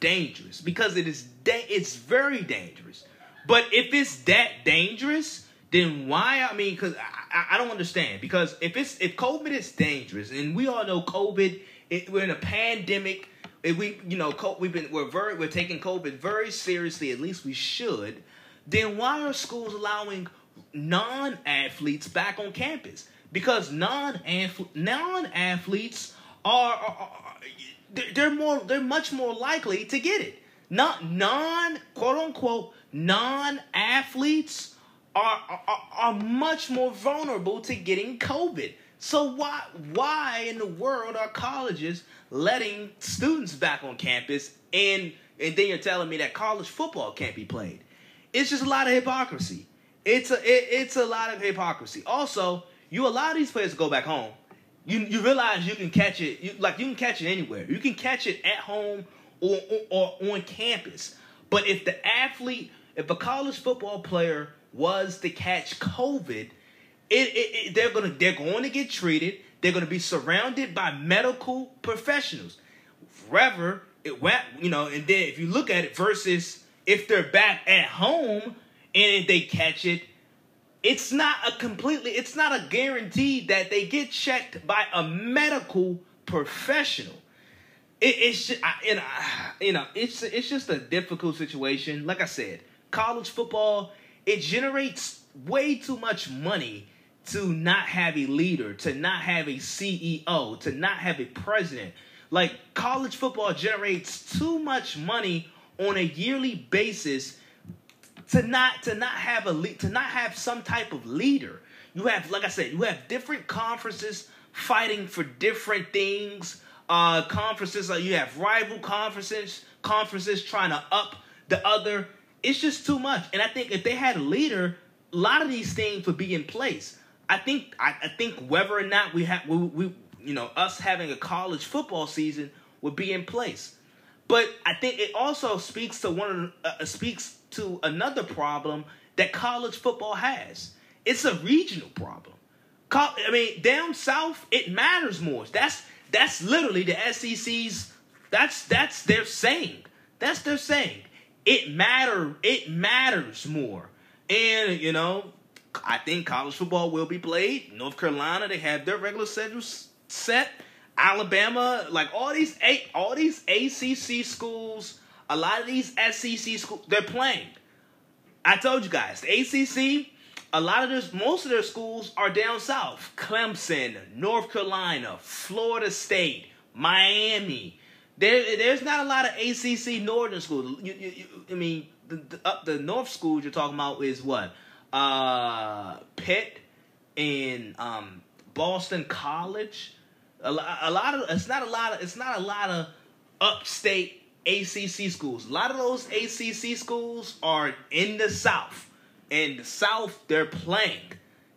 dangerous because it is da- it's very dangerous. But if it's that dangerous, then why? I mean, because I, I, don't understand. Because if it's if COVID is dangerous, and we all know COVID, it, we're in a pandemic. If we, you know, we've been we're very we're taking COVID very seriously. At least we should. Then why are schools allowing non-athletes back on campus? Because non non-athletes are, are, are they're more they're much more likely to get it. Not non quote unquote non athletes are, are are much more vulnerable to getting COVID. So why why in the world are colleges letting students back on campus and and then you're telling me that college football can't be played? It's just a lot of hypocrisy. It's a it, it's a lot of hypocrisy. Also, you allow these players to go back home you you realize you can catch it. You, like you can catch it anywhere. You can catch it at home or, or, or on campus. But if the athlete, if a college football player was to catch COVID, it, it, it, they're gonna they're going to get treated. They're going to be surrounded by medical professionals. Forever, it went, you know, and then if you look at it versus if they're back at home and they catch it, it's not a completely it's not a guarantee that they get checked by a medical professional it, it's just, you know, you know it's it's just a difficult situation like i said college football it generates way too much money to not have a leader to not have a ceo to not have a president like college football generates too much money on a yearly basis to not to not have a lead, to not have some type of leader. You have, like I said, you have different conferences fighting for different things. Uh, conferences, uh, you have rival conferences, conferences trying to up the other. It's just too much. And I think if they had a leader, a lot of these things would be in place. I think I, I think whether or not we have we, we you know us having a college football season would be in place. But I think it also speaks to one uh, speaks to another problem that college football has. It's a regional problem. I mean, down south, it matters more. That's that's literally the SEC's. That's that's their saying. That's their saying. It matter. It matters more. And you know, I think college football will be played. North Carolina, they have their regular schedule set. Alabama, like all these eight, all these ACC schools, a lot of these SEC schools, they're playing. I told you guys, the ACC, a lot of this, most of their schools are down south. Clemson, North Carolina, Florida State, Miami. There, there's not a lot of ACC northern schools. You, you, you, I mean, the, the, up the north schools you're talking about is what? Uh, Pitt and um, Boston College. A, a lot of it's not a lot of it's not a lot of upstate ACC schools. A lot of those ACC schools are in the South. In the South, they're playing.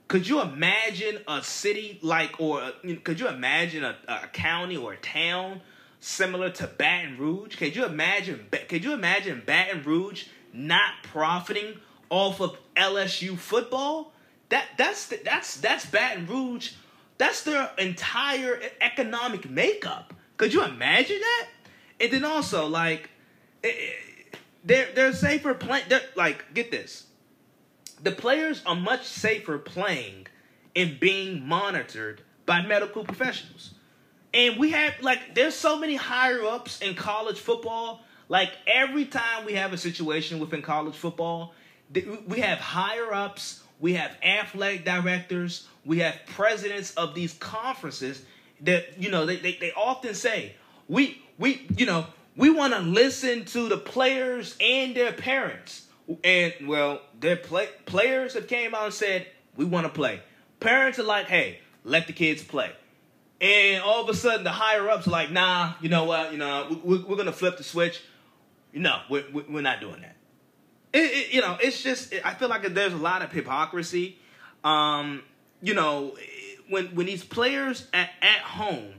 Could you imagine a city like, or could you imagine a, a county or a town similar to Baton Rouge? Could you imagine? Could you imagine Baton Rouge not profiting off of LSU football? That that's that's that's Baton Rouge. That's their entire economic makeup. Could you imagine that? And then also like eh, eh, they're they're safer playing. Like get this, the players are much safer playing and being monitored by medical professionals. And we have like there's so many higher ups in college football. Like every time we have a situation within college football, we have higher ups, we have athletic directors, we have presidents of these conferences that you know they, they, they often say we we you know we want to listen to the players and their parents. And well their play, players have came out and said we want to play. Parents are like hey let the kids play and all of a sudden the higher ups are like nah you know what you know we, we're gonna flip the switch no we're, we're not doing that it, it, you know, it's just I feel like there's a lot of hypocrisy. Um, you know, when when these players at, at home,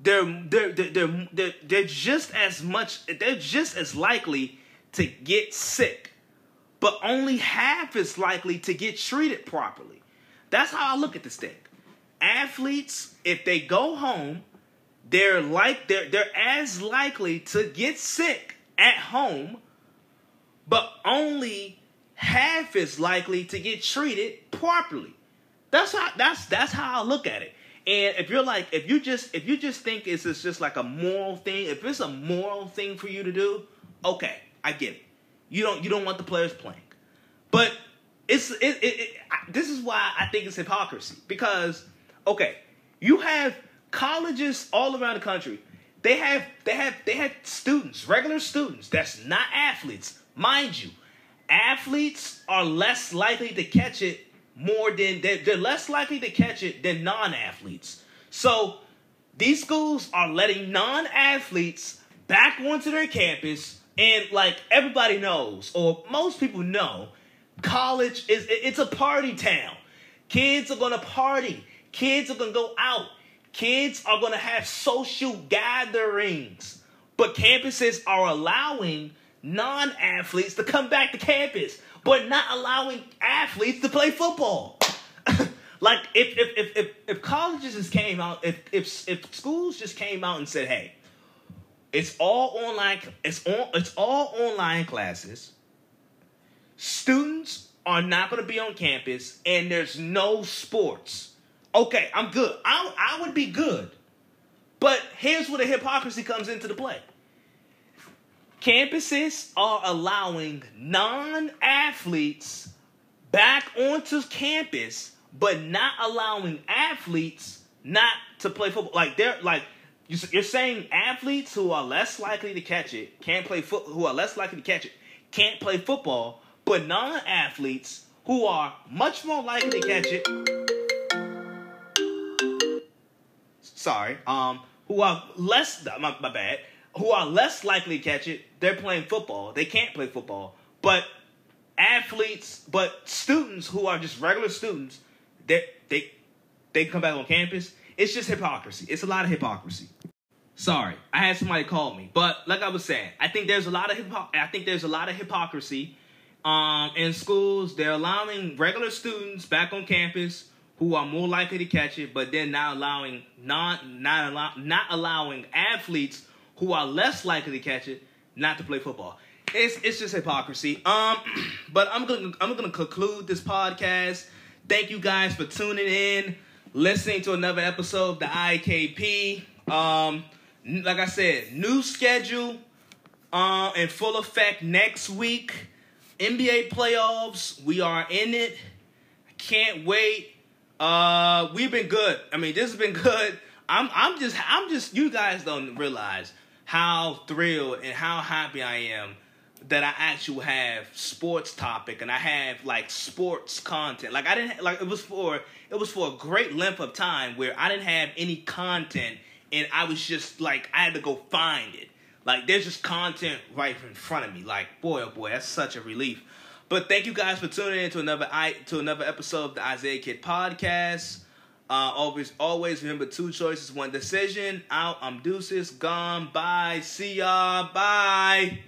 they're they're, they're they're they're just as much they're just as likely to get sick, but only half as likely to get treated properly. That's how I look at this thing. Athletes, if they go home, they're like they're they're as likely to get sick at home, but only half as likely to get treated properly. That's how that's that's how I look at it. And if you're like, if you just if you just think it's just like a moral thing, if it's a moral thing for you to do, okay, I get it. You don't you don't want the players playing, but it's it, it, it this is why I think it's hypocrisy because okay, you have colleges all around the country. They have they have they have students, regular students that's not athletes, mind you. Athletes are less likely to catch it more than they're, they're less likely to catch it than non-athletes. So these schools are letting non-athletes back onto their campus and like everybody knows or most people know college is it's a party town kids are gonna party kids are gonna go out kids are gonna have social gatherings but campuses are allowing non-athletes to come back to campus but not allowing athletes to play football. like if if, if if if colleges just came out, if if if schools just came out and said, "Hey, it's all online. It's all it's all online classes. Students are not going to be on campus, and there's no sports." Okay, I'm good. I I would be good, but here's where the hypocrisy comes into the play campuses are allowing non athletes back onto campus, but not allowing athletes not to play football. Like they're like you're saying athletes who are less likely to catch it can't play foot who are less likely to catch it can't play football, but non athletes who are much more likely to catch it. Sorry, um, who are less my, my bad who are less likely to catch it, they're playing football. They can't play football. But athletes, but students who are just regular students, they they they come back on campus. It's just hypocrisy. It's a lot of hypocrisy. Sorry, I had somebody call me, but like I was saying, I think there's a lot of hypo- I think there's a lot of hypocrisy um, in schools. They're allowing regular students back on campus who are more likely to catch it, but then not allowing not not allow, not allowing athletes who are less likely to catch it not to play football. It's it's just hypocrisy. Um, but I'm gonna I'm gonna conclude this podcast. Thank you guys for tuning in, listening to another episode of the IKP. Um, like I said, new schedule uh, in full effect next week. NBA playoffs, we are in it. I can't wait. Uh, we've been good. I mean, this has been good. I'm I'm just I'm just you guys don't realize how thrilled and how happy I am that I actually have sports topic and I have like sports content. Like I didn't like it was for it was for a great length of time where I didn't have any content and I was just like I had to go find it. Like there's just content right in front of me. Like boy oh boy, that's such a relief. But thank you guys for tuning in to another I to another episode of the Isaiah Kid podcast. Uh, always, always remember two choices, one decision. Out. I'm deuces. Gone. Bye. See y'all. Bye.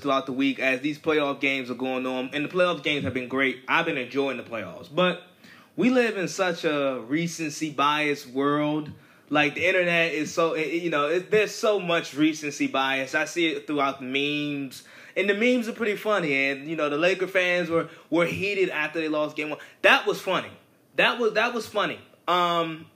Throughout the week as these playoff games are going on, and the playoff games have been great. I've been enjoying the playoffs, but we live in such a recency bias world. Like the internet is so, you know, it, there's so much recency bias. I see it throughout the memes, and the memes are pretty funny. And you know, the Laker fans were were heated after they lost game one. That was funny. That was that was funny. Um,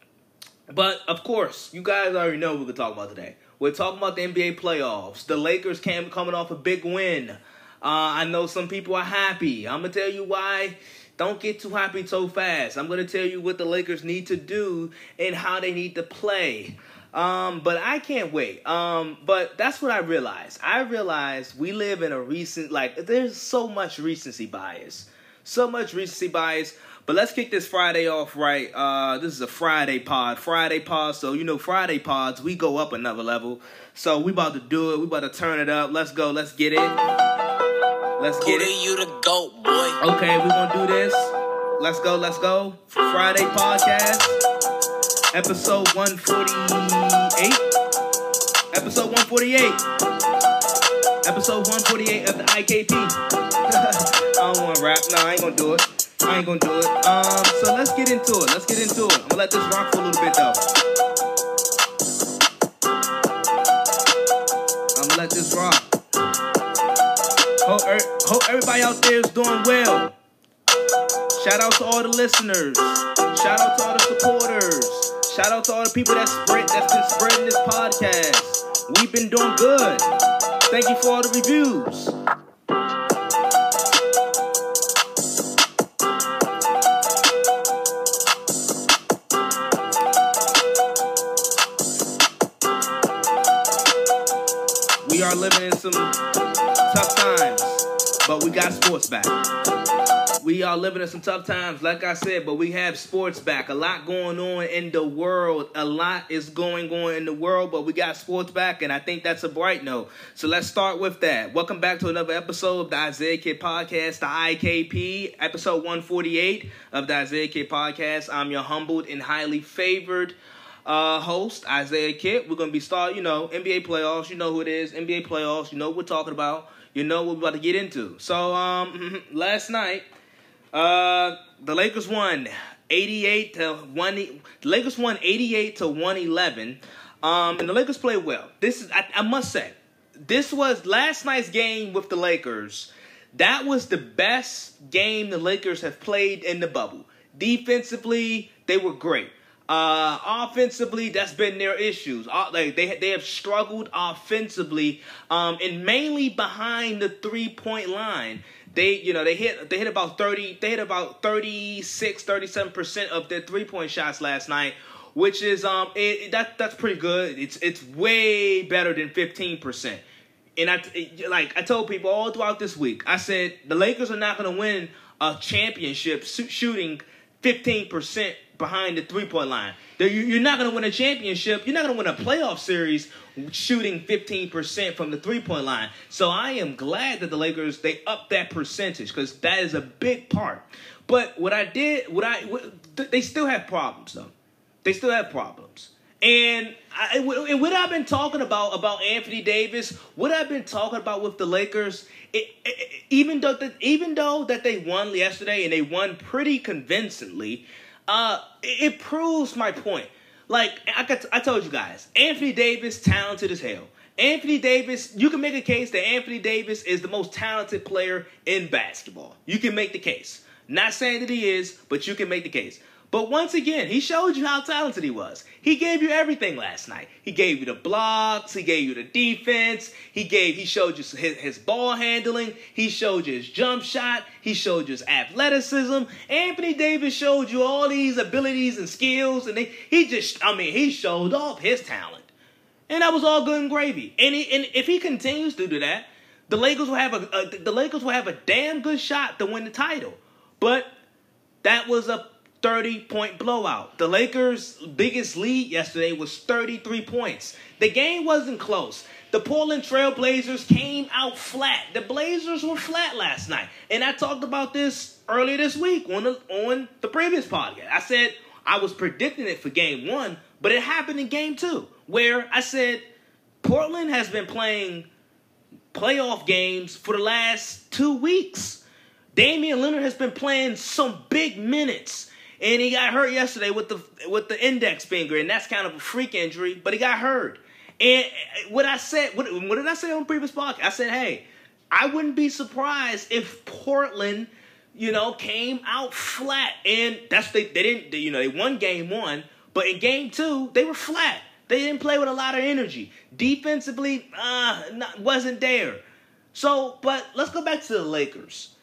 but of course, you guys already know what we're gonna talk about today. We're talking about the NBA playoffs. The Lakers came coming off a big win. Uh, I know some people are happy. I'm gonna tell you why. Don't get too happy so fast. I'm gonna tell you what the Lakers need to do and how they need to play. Um, but I can't wait. Um, but that's what I realized. I realized we live in a recent like there's so much recency bias. So much recency bias. But let's kick this Friday off right. Uh, this is a Friday pod. Friday pod. So you know Friday pods, we go up another level. So we about to do it. We about to turn it up. Let's go. Let's get it. Let's get it. you the goat, boy. Okay, we gonna do this. Let's go. Let's go. Friday podcast, episode one forty eight. Episode one forty eight. Episode one forty eight of the IKP. I don't want to rap. No, I ain't gonna do it. I ain't gonna do it. Um, so let's get into it. Let's get into it. I'm gonna let this rock for a little bit though. I'm gonna let this rock. Hope, er- hope everybody out there is doing well. Shout out to all the listeners. Shout out to all the supporters. Shout out to all the people that spread that's been spreading this podcast. We've been doing good. Thank you for all the reviews. Are living in some tough times, but we got sports back. We are living in some tough times, like I said, but we have sports back. A lot going on in the world. A lot is going on in the world, but we got sports back, and I think that's a bright note. So let's start with that. Welcome back to another episode of the Isaiah Kid Podcast, the IKP, episode 148 of the Isaiah Kid Podcast. I'm your humbled and highly favored uh, host, Isaiah Kid. We're going to be starting, you know, NBA playoffs. You know who it is. NBA playoffs. You know what we're talking about. You know what we're about to get into. So, um, last night, uh, the Lakers won 88 to 1. The Lakers won 88 to 111. Um, and the Lakers played well. This is, I, I must say, this was last night's game with the Lakers. That was the best game the Lakers have played in the bubble. Defensively, they were great. Uh, offensively, that's been their issues. Uh, like they they have struggled offensively, um, and mainly behind the three point line. They you know they hit they hit about thirty they hit about 36 37 percent of their three point shots last night, which is um it, that that's pretty good. It's it's way better than fifteen percent. And I like I told people all throughout this week, I said the Lakers are not going to win a championship shooting fifteen percent behind the three point line. You're not going to win a championship. You're not going to win a playoff series shooting 15% from the three point line. So I am glad that the Lakers they up that percentage because that is a big part. But what I did, what I what, they still have problems though. They still have problems. And, I, and what I've been talking about about Anthony Davis, what I've been talking about with the Lakers, it, it, even though that even though that they won yesterday and they won pretty convincingly, uh, it, proves my point. Like I, got, I told you guys, Anthony Davis talented as hell. Anthony Davis, you can make a case that Anthony Davis is the most talented player in basketball. You can make the case. Not saying that he is, but you can make the case. But once again, he showed you how talented he was. He gave you everything last night. He gave you the blocks, he gave you the defense, he gave he showed you his, his ball handling, he showed you his jump shot, he showed you his athleticism. Anthony Davis showed you all these abilities and skills, and they, he just I mean, he showed off his talent. And that was all good and gravy. And, he, and if he continues to do that, the Lakers will have a, a the Lakers will have a damn good shot to win the title. But that was a 30 point blowout. The Lakers' biggest lead yesterday was 33 points. The game wasn't close. The Portland Trailblazers came out flat. The Blazers were flat last night. And I talked about this earlier this week on the, on the previous podcast. I said I was predicting it for game one, but it happened in game two, where I said Portland has been playing playoff games for the last two weeks. Damian Lillard has been playing some big minutes. And he got hurt yesterday with the with the index finger, and that's kind of a freak injury, but he got hurt. And what I said, what, what did I say on previous podcast? I said, hey, I wouldn't be surprised if Portland, you know, came out flat. And that's they they didn't you know they won game one, but in game two they were flat. They didn't play with a lot of energy. Defensively, uh, not, wasn't there. So, but let's go back to the Lakers.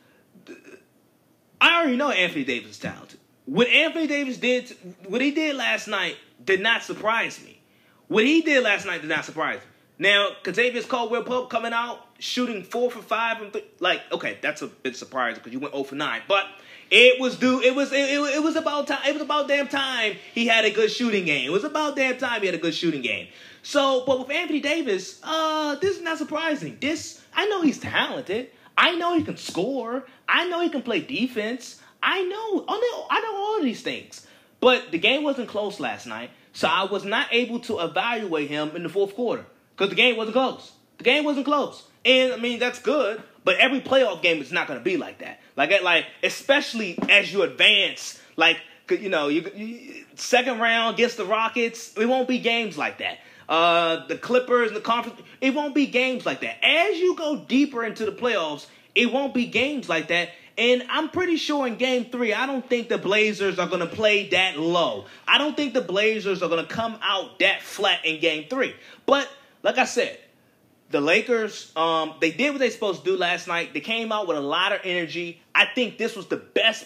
I already know Anthony Davis is talented. What Anthony Davis did, what he did last night, did not surprise me. What he did last night did not surprise me. Now, Kentavious Caldwell Pope coming out shooting four for five and like okay, that's a bit surprising because you went 0 for nine, but it was due. It was it, it, it, was about time. It was about damn time he had a good shooting game. It was about damn time he had a good shooting game. So, but with Anthony Davis, uh, this is not surprising. This I know he's talented. I know he can score. I know he can play defense. I know. I know. I know all these things. But the game wasn't close last night, so I was not able to evaluate him in the fourth quarter because the game wasn't close. The game wasn't close, and I mean that's good. But every playoff game is not going to be like that. Like, like especially as you advance, like you know, you, you, second round against the Rockets, it won't be games like that. Uh, the Clippers, and the conference, it won't be games like that. As you go deeper into the playoffs, it won't be games like that. And I'm pretty sure in game three, I don't think the Blazers are going to play that low. I don't think the Blazers are going to come out that flat in game three. But like I said, the Lakers, um, they did what they supposed to do last night. They came out with a lot of energy. I think this was the best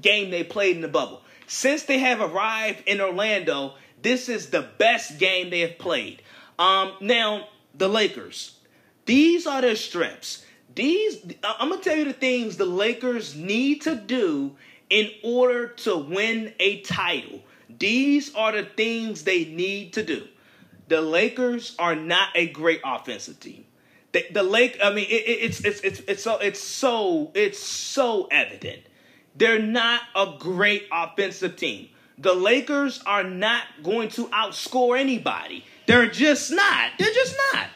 game they played in the bubble. Since they have arrived in Orlando, this is the best game they have played. Um, now, the Lakers, these are their strengths. These, I'm gonna tell you the things the Lakers need to do in order to win a title. These are the things they need to do. The Lakers are not a great offensive team. The, the Lake, I mean, it, it's it's it's it's so it's so it's so evident. They're not a great offensive team. The Lakers are not going to outscore anybody. They're just not. They're just not.